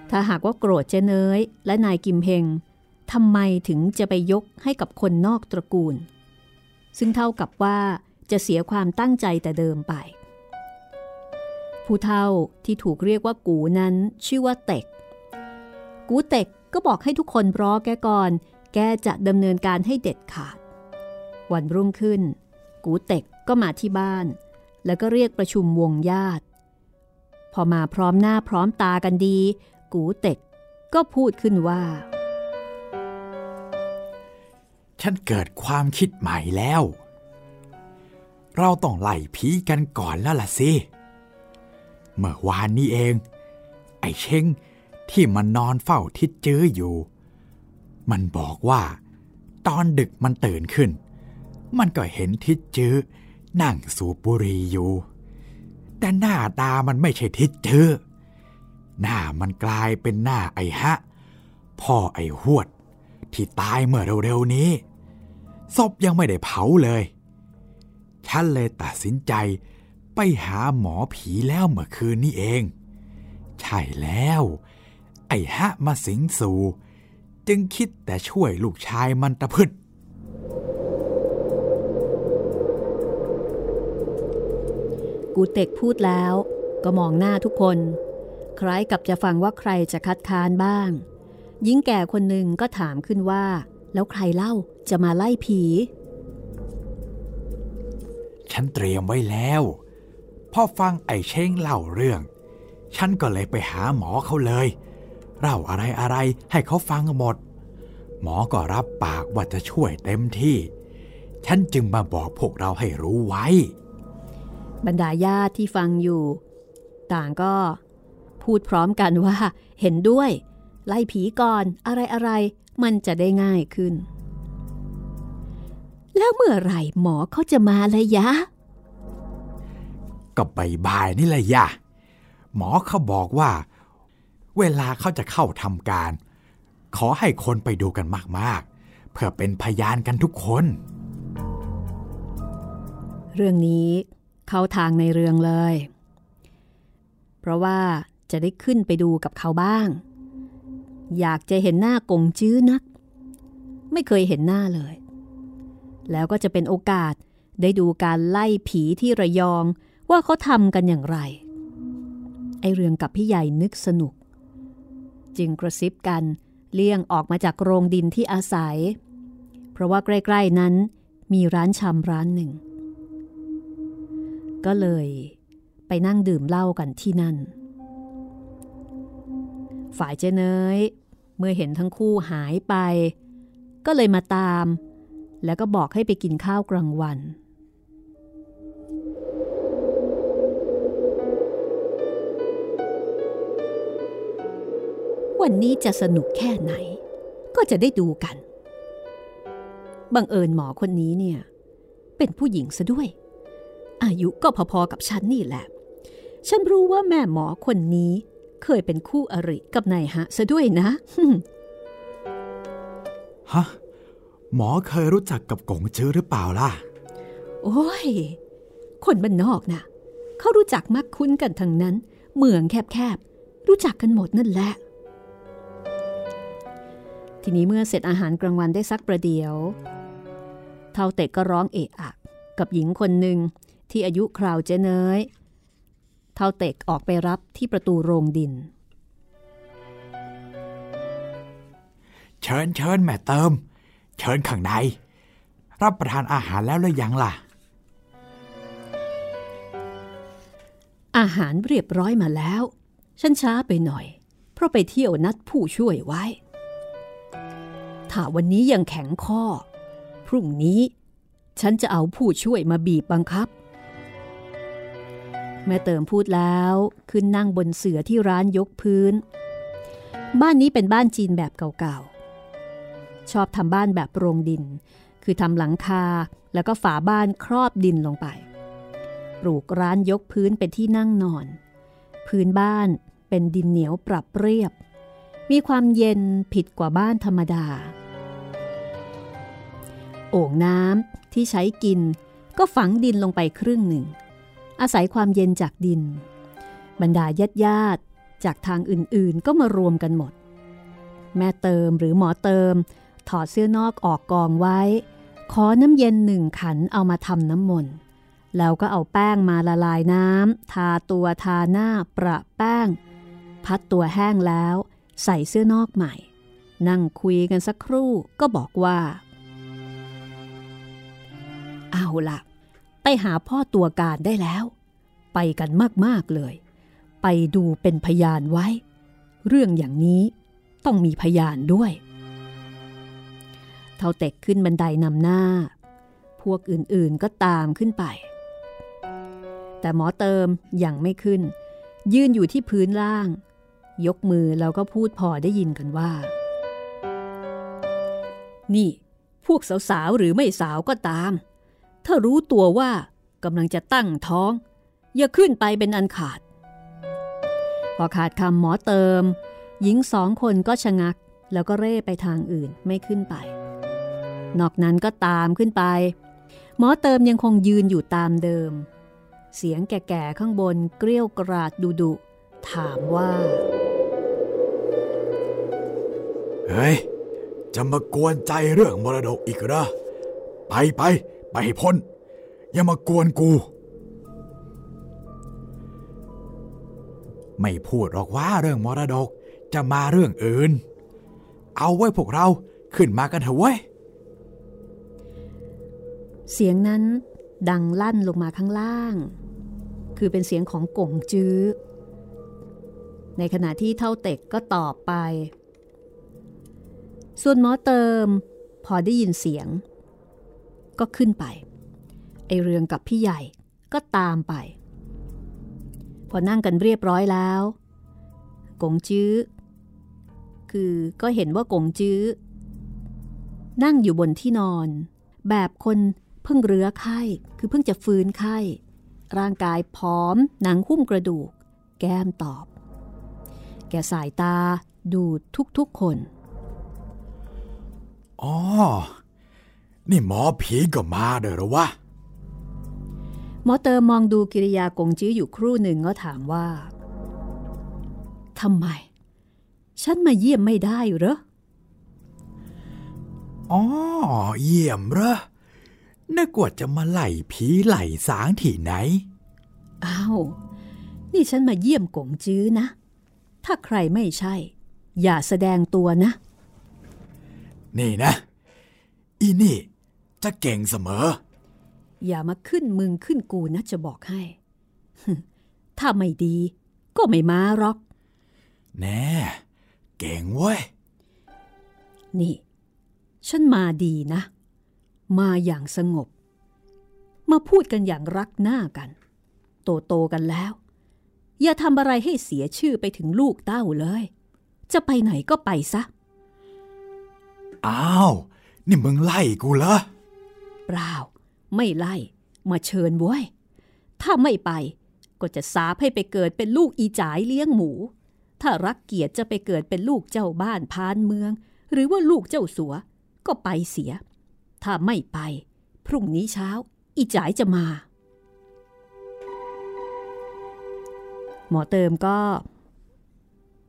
S2: ถ้าหากว่าโกรธเจเนยและนายกิมเฮงทำไมถึงจะไปยกให้กับคนนอกตระกูล ซึ่งเท่ากับว่าจะเสียความตั้งใจแต่เดิมไป ผู้เท่าที่ถูกเรียกว่ากูนั้นชื่อว่าเต็ก กูเต็กก็บอกให้ทุกคนรอแกก่อน แกจะดำเนินการให้เด็ดขาด วันรุ่งขึ้น กูเต็กก็มาที่บ้าน แล้วก็เรียกประชุมวงญาติ พอมาพร้อมหน้าพร้อมตากันดี กูเต็ก ก็พูดขึ้นว่า
S1: ฉันเกิดความคิดใหม่แล้ว เราต้องไล่ผีกันก่อนแล้วล่ะสิ เมื่อวานนี้เอง ไอ้เช้งที่มันนอนเฝ้าทิดจื้ออยู่ มันบอกว่า ตอนดึกมันตื่นขึ้น มันก็เห็นทิดจื้อนั่งสูบบุหรี่อยู่ แต่หน้าตามันไม่ใช่ทิดจื้อหน้ามันกลายเป็นหน้าไอ้ฮะ พ่อไอ้หวด ที่ตายเมื่อเร็วๆนี้ ศพยังไม่ได้เผาเลย ฉันเลยตัดสินใจไปหาหมอผีแล้วเมื่อคืนนี้เอง ใช่แล้ว ไอ้ฮะมาสิงสู่ จึงคิดแต่ช่วยลูกชายมันตะพึด
S2: กูเต็กพูดแล้วก็มองหน้าทุกคน คล้ายกับจะฟังว่าใครจะคัดค้านบ้าง หญิงแก่คนหนึ่งก็ถามขึ้นว่า แล้วใครเล่าจะมาไล่ผี
S1: ฉันเตรียมไว้แล้ว พอฟังไอ้เช้งเล่าเรื่อง ฉันก็เลยไปหาหมอเขาเลย เล่าอะไรอะไรให้เขาฟังหมด หมอก็รับปากว่าจะช่วยเต็มที่ ฉันจึงมาบอกพวกเราให้รู้ไว้
S2: บรรดาญาติที่ฟังอยู่ ต่างก็พูดพร้อมกันว่า เห็นด้วย ไล่ผีก่อนอะไรอะไรมันจะได้ง่ายขึ้น แล้วเมื่อไหร่หมอเขาจะมาเลยยะ
S1: ก็บายๆนี่แหละย่ะหมอเขาบอกว่า เวลาเขาจะเข้าทำการ ขอให้คนไปดูกันมากๆ เพื่อเป็นพยานกันทุกคน
S2: เรื่องนี้ เข้าทางในเรืองเลย เพราะว่าจะได้ขึ้นไปดูกับเขาบ้าง อยากจะเห็นหน้ากงจื้อนัก ไม่เคยเห็นหน้าเลย แล้วก็จะเป็นโอกาสได้ดูการไล่ผีที่ระยองว่าเขาทำกันอย่างไร ไอเรืองกับพี่ใหญ่นึกสนุก จึงกระซิบกันเลี่ยงออกมาจากโรงดินที่อาศัย เพราะว่าใกล้ ๆนั้นมีร้านชำร้านหนึ่ง ก็เลยไปนั่งดื่มเหล้ากันที่นั่น ฝ่ายเจเนยเมื่อเห็นทั้งคู่หายไป ก็เลยมาตาม แล้วก็บอกให้ไปกินข้าวกลางวัน วันนี้จะสนุกแค่ไหน ก็จะได้ดูกัน บังเอิญหมอคนนี้เนี่ย เป็นผู้หญิงซะด้วย อายุก็พอๆกับฉันนี่แหละ ฉันรู้ว่าแม่หมอคนนี้เคยเป็นคู่อริกับนายฮะซะด้วยนะ
S1: ฮะ หมอเคยรู้จักกับกงจื้อหรือเปล่าล่ะ
S2: โอ้ย คนบ้านนอกนะ่ะ เขารู้จักมักคุ้นกันทั้งนั้น เมืองแคบๆ รู้จักกันหมดนั่นแหละ ทีนี้เมื่อเสร็จอาหารกลางวันได้สักประเดี๋ยว เท่าเตะก็ร้องเอะอะกับหญิงคนหนึ่ง ที่อายุคราวเจเนยเท่าเตกออกไปรับที่ประตูโรงดิน
S1: เชิญเชิญแม่เติม เชิญข้างใน รับประทานอาหารแล้วหรือยังล่ะ
S2: อาหารเรียบร้อยมาแล้ว ฉันช้าไปหน่อย เพราะไปเที่ยวนัดผู้ช่วยไว้ ถ้าวันนี้ยังแข็งข้อ พรุ่งนี้ฉันจะเอาผู้ช่วยมาบีบบังคับ แม่เติมพูดแล้วขึ้นนั่งบนเสือที่ร้านยกพื้น บ้านนี้เป็นบ้านจีนแบบเก่าๆ ชอบทำบ้านแบบโรงดิน คือทำหลังคาแล้วก็ฝาบ้านครอบดินลงไป ปลูกร้านยกพื้นเป็นที่นั่งนอน พื้นบ้านเป็นดินเหนียวปรับเรียบ มีความเย็นผิดกว่าบ้านธรรมดา โอ่งน้ำที่ใช้กินก็ฝังดินลงไปครึ่งหนึ่ง อาศัยความเย็นจากดิน บรรดาญาติญาติจากทางอื่นๆ ก็มารวมกันหมด แม่เติมหรือหมอเติม ถอดเสื้อนอกออกกองไว้ ขอน้ำเย็นหนึ่งขันเอามาทำน้ำมนต์แล้วก็เอาแป้งมาละลายน้ำทาตัวทาหน้าประแป้ง พัดตัวแห้งแล้ว ใส่เสื้อนอกใหม่ นั่งคุยกันสักครู่ก็บอกว่า เอาล่ะ ไปหาพ่อตัวการได้แล้ว ไปกันมากๆเลย ไปดูเป็นพยานไว้ เรื่องอย่างนี้ต้องมีพยานด้วยเท่าเต็กขึ้นบันไดนำหน้า พวกอื่นๆก็ตามขึ้นไป แต่หมอเติมยังไม่ขึ้น ยืนอยู่ที่พื้นล่าง ยกมือแล้วก็พูดพอได้ยินกันว่า นี่ พวกสาวๆหรือไม่สาวก็ตาม ถ้ารู้ตัวว่ากำลังจะตั้งท้อง อย่าขึ้นไปเป็นอันขาด พอขาดคำหมอเติม หญิงสองคนก็ชะงัก แล้วก็เร่ไปทางอื่นไม่ขึ้นไป นอกนั้นก็ตามขึ้นไป หมอเติมยังคงยืนอยู่ตามเดิม เสียงแก่ๆข้างบนเกลี้ยวกราดดุดุถามว่า
S1: เฮ้ย จะมากวนใจเรื่องมรดกอีกเหรอ ไปไป ไปให้พ้น อย่ามากวนกู ไม่พูดหรอกว่าเรื่องมรดกจะมาเรื่องอื่น เอาไว้พวกเราขึ้นมากันเถอะเว้ย
S2: เสียงนั้นดังลั่นลงมาข้างล่าง คือเป็นเสียงของกงจื้อ ในขณะที่เท่าเต็กก็ตอบไป ส่วนหมอเติมพอได้ยินเสียง ก็ขึ้นไป ไอเรืองกับพี่ใหญ่ก็ตามไป พอนั่งกันเรียบร้อยแล้ว กงจื้อ คือก็เห็นว่ากงจื้อ นั่งอยู่บนที่นอน แบบคนเพิ่งเรื้อไข้ คือเพิ่งจะฟื้นไข้ ร่างกายพร้อม หนังหุ้มกระดูก แก้มตอบ แกสายตาดูทุกๆคน
S1: อ๋อ นี่หมอผีก็มาเด้อหรอวะ
S2: หมอเตอร์มองดูกิริยากงจื้ออยู่ครู่หนึ่งก็ถามว่าทำไม ฉันมาเยี่ยมไม่ได้เหรอ
S1: อ๋อ เยี่ยมเหรอนึกว่าจะมาไล่ผีไล่สางที่ไหน
S2: อ้าว นี่ฉันมาเยี่ยมกงจื้อนะ ถ้าใครไม่ใช่ อย่าแสดงตัวนะ
S1: นี่นะ อีนี่ จะเก่งเสมอ
S2: อย่ามาขึ้นมึงขึ้นกูนะจะบอกให้ ถ้าไม่ดีก็ไม่มาหรอก
S1: แน่ เก่งเว้ย
S2: นี่ ฉันมาดีนะ มาอย่างสงบ มาพูดกันอย่างรักหน้ากัน โตโตๆกันแล้ว อย่าทำอะไรให้เสียชื่อไปถึงลูกเต้าเลย จะไปไหนก็ไปซะ
S1: อ้าว นี่มึงไล่กูเหรอ
S2: เปล่า ไม่ไล่ มาเชิญบ้วยถ้าไม่ไปก็จะสาบให้ไปเกิดเป็นลูกอีจ๋ายเลี้ยงหมู ถ้ารักเกียรติจะไปเกิดเป็นลูกเจ้าบ้านพานเมือง หรือว่าลูกเจ้าสัว ก็ไปเสีย ถ้าไม่ไป พรุ่งนี้เช้า อีจ๋ายจะมา หมอเติมก็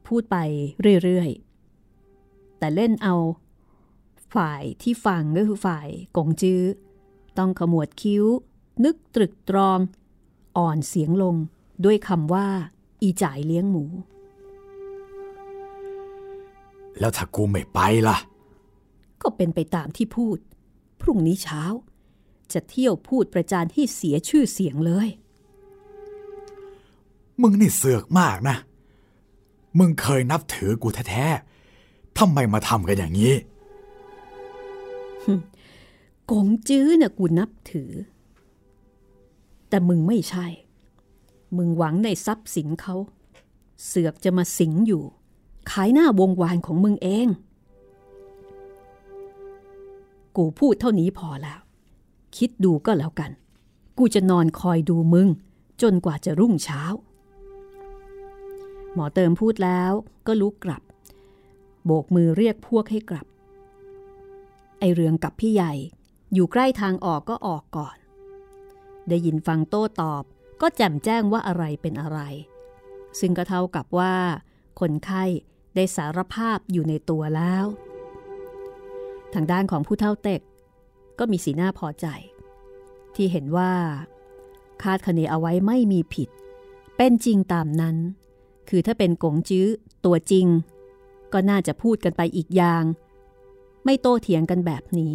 S2: พูดไปเรื่อยๆ แต่เล่นเอา ฝ่ายที่ฟังก็คือฝ่ายกงจื้อ ต้องขมวดคิ้ว นึกตรึกตรอง อ่อนเสียงลงด้วยคำว่า อีจ่ายเลี้ยงหมู
S1: แล้วถ้ากูไม่ไปล่ะ
S2: ก็เป็นไปตามที่พูด พรุ่งนี้เช้า จะเที่ยวพูดประจานให้เสียชื่อเสียงเลย
S1: มึงนี่เสือกมากนะ มึงเคยนับถือกูแท้ๆทำไมมาทำกันอย่างนี้
S2: กงจื้อน่ะกูนับถือ แต่มึงไม่ใช่ มึงหวังในทรัพย์สินเขา เสือกจะมาสิงอยู่ ขายหน้าวงวานของมึงเอง กูพูดเท่านี้พอแล้ว คิดดูก็แล้วกัน กูจะนอนคอยดูมึง จนกว่าจะรุ่งเช้า หมอเติมพูดแล้วก็ลุกกลับ โบกมือเรียกพวกให้กลับไอเรืองกับพี่ใหญ่ อยู่ใกล้ทางออกก็ออกก่อน ได้ยินฟังโต้ตอบก็แจ่มแจ้งว่าอะไรเป็นอะไร ซึ่งก็เท่ากับว่า คนไข้ได้สารภาพอยู่ในตัวแล้ว ทางด้านของผู้เท่าเต็ก ก็มีสีหน้าพอใจ ที่เห็นว่า คาดคะเนเอาไว้ไม่มีผิด เป็นจริงตามนั้น คือถ้าเป็นกงจื้อตัวจริง ก็น่าจะพูดกันไปอีกอย่าง ไม่โต้เถียงกันแบบนี้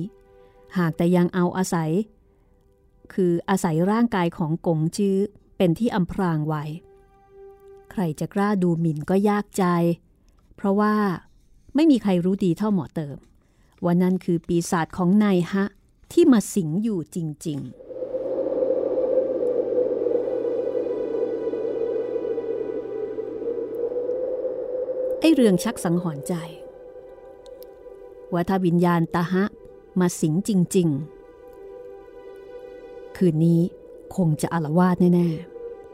S2: หากแต่ยังเอาอาศัย คืออาศัยร่างกายของกงจื้อเป็นที่อำพรางไว้ ใครจะกล้าดูหมิ่นก็ยากใจ เพราะว่าไม่มีใครรู้ดีเท่าหมอเติมว่านั่นคือปีศาจของนายฮะ ที่มาสิงอยู่จริง ๆไอเรื่องชักสังหรณ์ใจว่าถ้าวิญญาณตาฮะ มาสิงจริง ๆ คืนนี้คงจะอารวาสแน่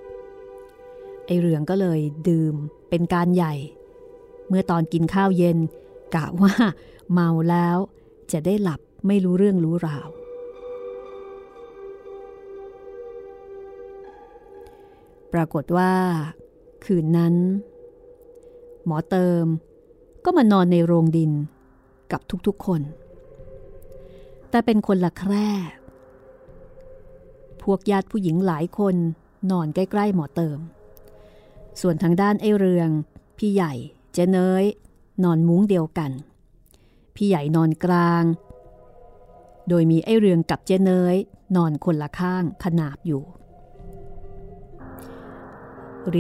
S2: ๆ ไอเรืองก็เลยดื่มเป็นการใหญ่ เมื่อตอนกินข้าวเย็น กะว่าเมาแล้วจะได้หลับไม่รู้เรื่องรู้ราว ปรากฏว่า คืนนั้น หมอเติมก็มานอนในโรงดินกับทุกๆคน แต่เป็นคนละแคร่ พวกญาติผู้หญิงหลายคนนอนใกล้ๆหมอเติม ส่วนทางด้านไอ้เรือง พี่ใหญ่เจเนยนอนมุ้งเดียวกัน พี่ใหญ่นอนกลาง โดยมีไอ้เรืองกับเจเนยนอนคนละข้างขนาบอยู่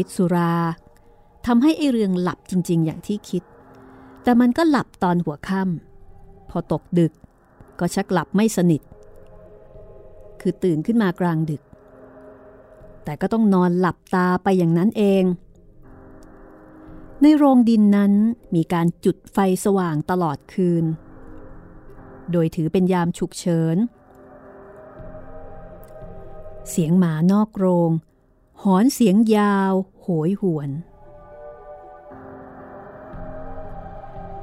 S2: ฤทธิ์สุราทำให้ไอเรืองหลับจริง ๆ อย่างที่คิด แต่มันก็หลับตอนหัวค่ำพอตกดึก ก็ชักหลับไม่สนิท คือตื่นขึ้นมากลางดึก แต่ก็ต้องนอนหลับตาไปอย่างนั้นเอง ในโรงดินนั้นมีการจุดไฟสว่างตลอดคืน โดยถือเป็นยามฉุกเฉิน เสียงหมานอกโรง หอนเสียงยาว โหยหวน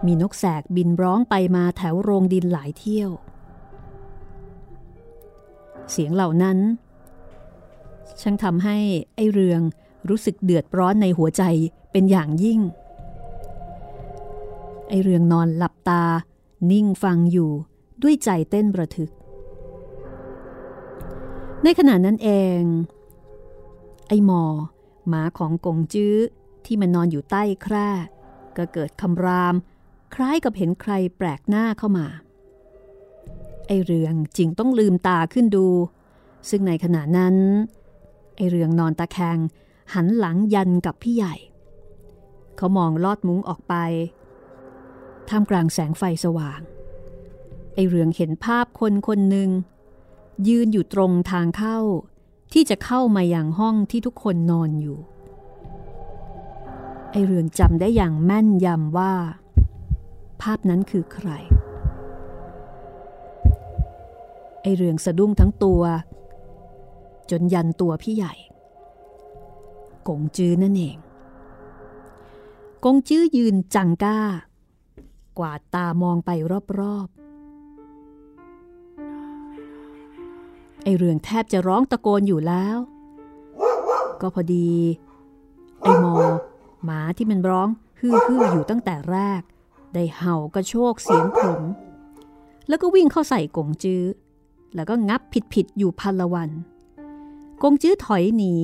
S2: มีนกแสกบินร้องไปมาแถวโรงดินหลายเที่ยว เสียงเหล่านั้น ช่างทำให้ไอเรืองรู้สึกเดือดร้อนในหัวใจเป็นอย่างยิ่ง ไอเรืองนอนหลับตา นิ่งฟังอยู่ด้วยใจเต้นประทึก ในขณะนั้นเอง ไอหมอ หมาของกงจื้อที่มันนอนอยู่ใต้แคร่ก็เกิดคำราม คล้ายกับเห็นใครแปลกหน้าเข้ามา ไอเรืองจึงต้องลืมตาขึ้นดู ซึ่งในขณะนั้น ไอเรืองนอนตะแคงหันหลังยันกับพี่ใหญ่ เขามองลอดมุ้งออกไป ท่ามกลางแสงไฟสว่าง ไอเรืองเห็นภาพคนคนหนึ่ง ยืนอยู่ตรงทางเข้า ที่จะเข้ามาอย่างห้องที่ทุกคนนอนอยู่ ไอเรืองจำได้อย่างแม่นยำว่า ภาพนั้นคือใคร ไอเรืองสะดุ้งทั้งตัว จนยันตัวพี่ใหญ่ กงจื้อนั่นเอง กงจื้อยืนจังก้า กวาดตามองไปรอบๆ ไอเรืองแทบจะร้องตะโกนอยู่แล้ว ก็พอดี ไอมอหมาที่มันร้องฮือฮืออยู่ตั้งแต่แรก ได้เห่ากระโชกเสียงขมแล้วก็วิ่งเข้าใส่กงจื้อ แล้วก็งับผิดผิดอยู่พันละวัน กงจื้อถอยหนี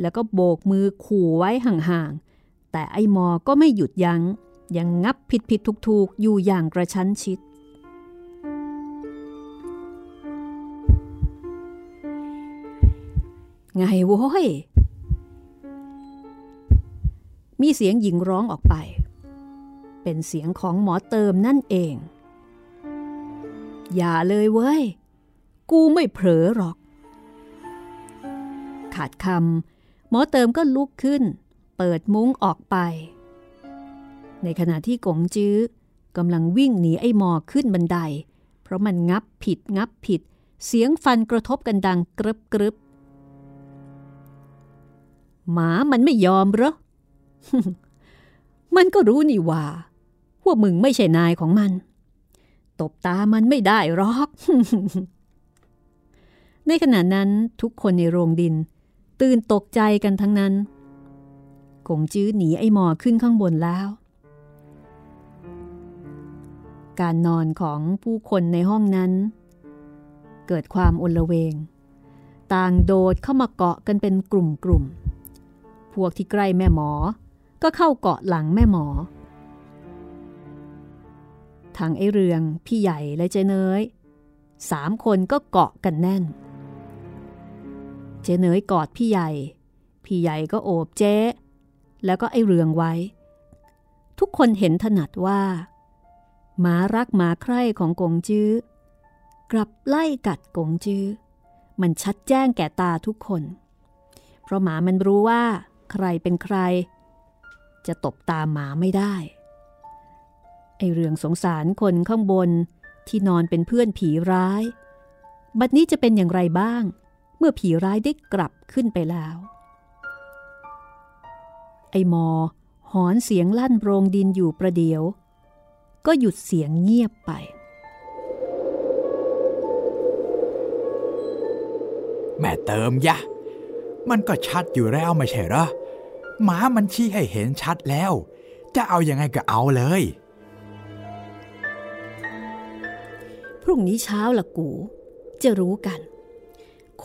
S2: แล้วก็โบกมือขู่ไว้ห่างๆ แต่ไอ้มอก็ไม่หยุดยัง้ง ยังงับผิดผิดถูกๆ อยู่อย่างกระชั้นชิดไงโว้ย มีเสียงหญิงร้องออกไป เป็นเสียงของหมอเติมนั่นเอง อย่าเลยเว้ย กูไม่เผลอหรอก ขาดคำหมอเติมก็ลุกขึ้น เปิดมุ้งออกไป ในขณะที่กงจื้อกำลังวิ่งหนีไอ้หมอขึ้นบันได เพราะมันงับผิดงับผิด เสียงฟันกระทบกันดังกรึบกรึบหมามันไม่ยอมหรอ มันก็รู้นี่ว่า ว่ามึงไม่ใช่นายของมัน ตบตามันไม่ได้หรอก ในขณะนั้นทุกคนในโรงดิน ตื่นตกใจกันทั้งนั้นกงจื้อหนีไอ้หมอขึ้นข้างบนแล้ว การนอนของผู้คนในห้องนั้น เกิดความอลเวง ต่างโดดเข้ามาเกาะกันเป็นกลุ่มๆพวกที่ใกล้แม่หมอก็เข้าเกาะหลังแม่หมอ ทางไอเรือง พี่ใหญ่และเจเนยสามคนก็เกาะกันแน่น เจเนยกอดพี่ใหญ่ พี่ใหญ่ก็โอบเจ๊แล้วก็ไอเรืองไว้ ทุกคนเห็นถนัดว่าหมารักหมาใคร่ของกงจื้อกลับไล่กัดกงจื้อ มันชัดแจ้งแก่ตาทุกคน เพราะหมามันรู้ว่า ใครเป็นใคร จะตบตาหมาไม่ได้ ไอเรื่องสงสารคนข้างบนที่นอนเป็นเพื่อนผีร้าย บัดนี้จะเป็นอย่างไรบ้าง เมื่อผีร้ายได้กลับขึ้นไปแล้ว ไอมอหอนเสียงลั่นโรงดินอยู่ประเดี๋ยว ก็หยุดเสียงเงียบไป
S1: แม่เติมยะ มันก็ชัดอยู่แล้วไม่ใช่หรอหมามันชี้ให้เห็นชัดแล้ว จะเอาอยัางไงก็เอาเลย
S2: พรุ่งนี้เช้าละกู จะรู้กัน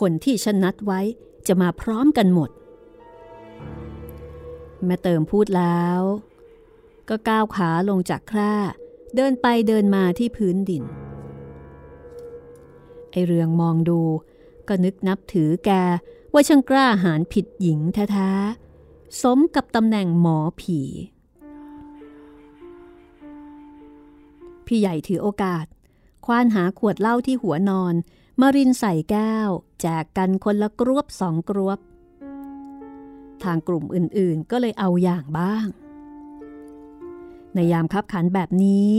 S2: คนที่ฉันนัดไว้จะมาพร้อมกันหมด แม่เติมพูดแล้ว ก็ก้าวขาลงจากแคร่เดินไปเดินมาที่พื้นดิน ไอเรืองมองดู ก็นึกนับถือแกว่าช่างกล้าหาญผิดหญิงแท้ๆสมกับตำแหน่งหมอผีพี่ใหญ่ถือโอกาส ควานหาขวดเหล้าที่หัวนอน มารินใส่แก้ว แจกกันคนละกรวบสองกรวบ ทางกลุ่มอื่นๆก็เลยเอาอย่างบ้าง ในยามคับขันแบบนี้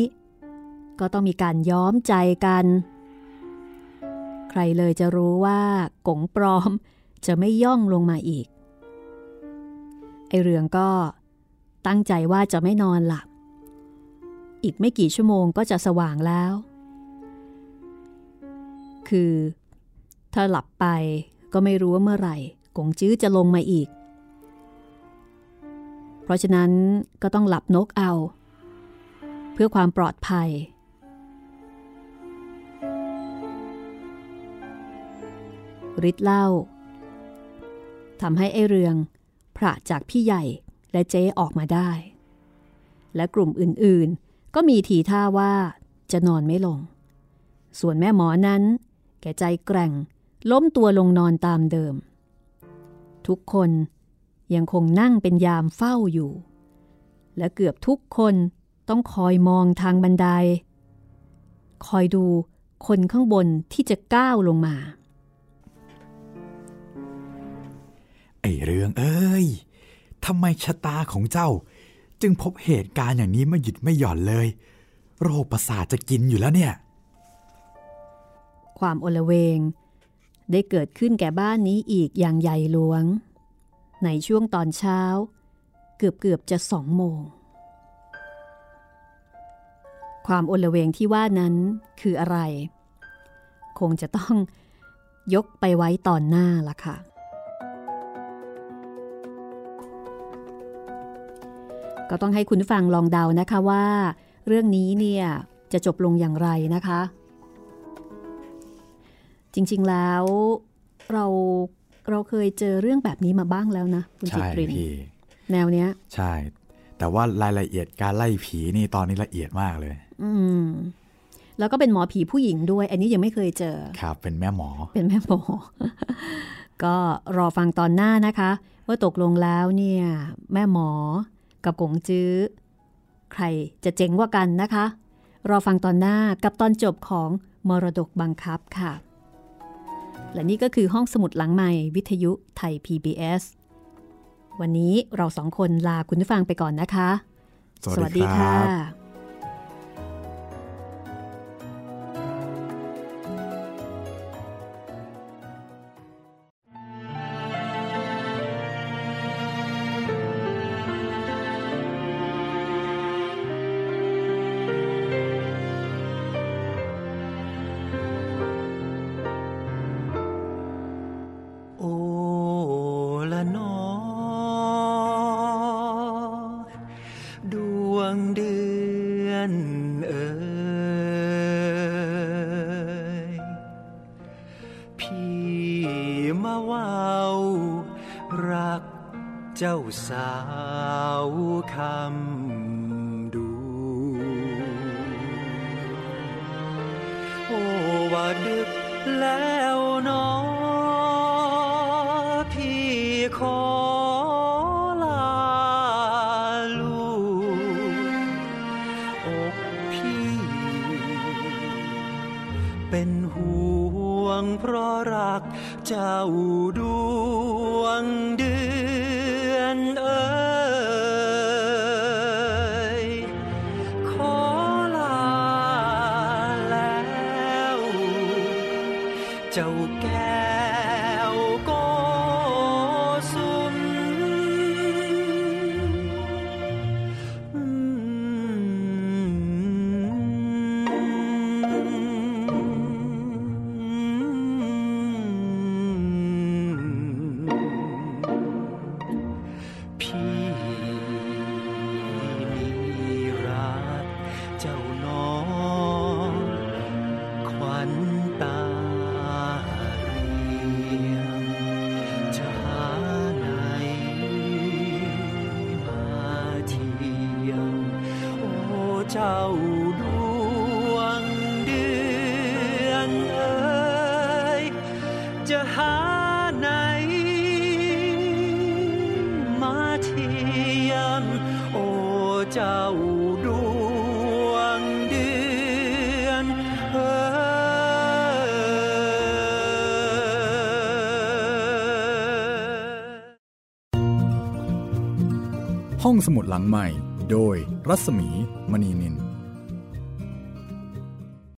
S2: ก็ต้องมีการย้อมใจกัน ใครเลยจะรู้ว่ากงปลอมจะไม่ย่องลงมาอีก ไอเรืองก็ตั้งใจว่าจะไม่นอนหลับ อีกไม่กี่ชั่วโมงก็จะสว่างแล้ว คือ ถ้าหลับไปก็ไม่รู้ว่าเมื่อไหร่ กงจื้อจะลงมาอีก เพราะฉะนั้นก็ต้องหลับนกเอา เพื่อความปลอดภัยฤทธิ์เล่าทำให้ไอเรืองพระจากพี่ใหญ่และเจ๊ออกมาได้ และกลุ่มอื่นๆ ก็มีทีท่าว่าจะนอนไม่ลง ส่วนแม่หมอนั้น แกใจแกร่ง ล้มตัวลงนอนตามเดิม ทุกคนยังคงนั่งเป็นยามเฝ้าอยู่ และเกือบทุกคนต้องคอยมองทางบันได คอยดูคนข้างบนที่จะก้าวลงมา
S1: ไอเรื่องเอ้ยทำไมชะตาของเจ้า จึงพบเหตุการณ์อย่างนี้ไม่หยุดไม่หย่อนเลย โรคประสาทจะกินอยู่แล้วเนี่ย
S2: ความโอลเวง ได้เกิดขึ้นแก่บ้านนี้อีกอย่างใหญ่หลวง ในช่วงตอนเช้า เกือบเกือบจะสองโมง ความโอลเวงที่ว่านั้นคืออะไร คงจะต้องยกไปไว้ตอนหน้าละค่ะ ก็ต้องให้คุณฟังลองเดานะคะว่า เรื่องนี้เนี่ยจะจบลงอย่างไรนะคะ จริง ๆแล้วเราเราเคยเจอเรื่องแบบนี้มาบ้างแล้วนะคุณจิ
S1: ใช่
S2: ตริน
S1: พี่
S2: แนวเนี้ย
S1: ใช่ แต่ว่ารายละเอียดการไล่ผีนี่ตอนนี้ละเอียดมากเลย
S2: อืมแล้วก็เป็นหมอผีผู้หญิงด้วย อันนี้ยังไม่เคยเจอ
S1: ครับ เป็นแม่หมอ
S2: เป็นแม่หมอ ก็รอฟังตอนหน้านะคะ ว่าตกลงแล้วเนี่ย แม่หมอ กับกงจื้อ ใครจะเจ๋งกว่ากันนะคะ รอฟังตอนหน้ากับตอนจบของมรดกบังคับค่ะ และนี่ก็คือห้องสมุดหลังใหม่วิทยุไทย PBS วันนี้เราสองคนลาคุณผู้ฟังไปก่อนนะคะ
S1: สวัสดีครั
S6: สาวคำดู โอ้ว่าดึกแล้วนอพี่ขอลาลูกอกพี่ เป็นห่วงเพราะรักเจ้าดู สมุดห
S1: ลังใหม่ โดยรัศมี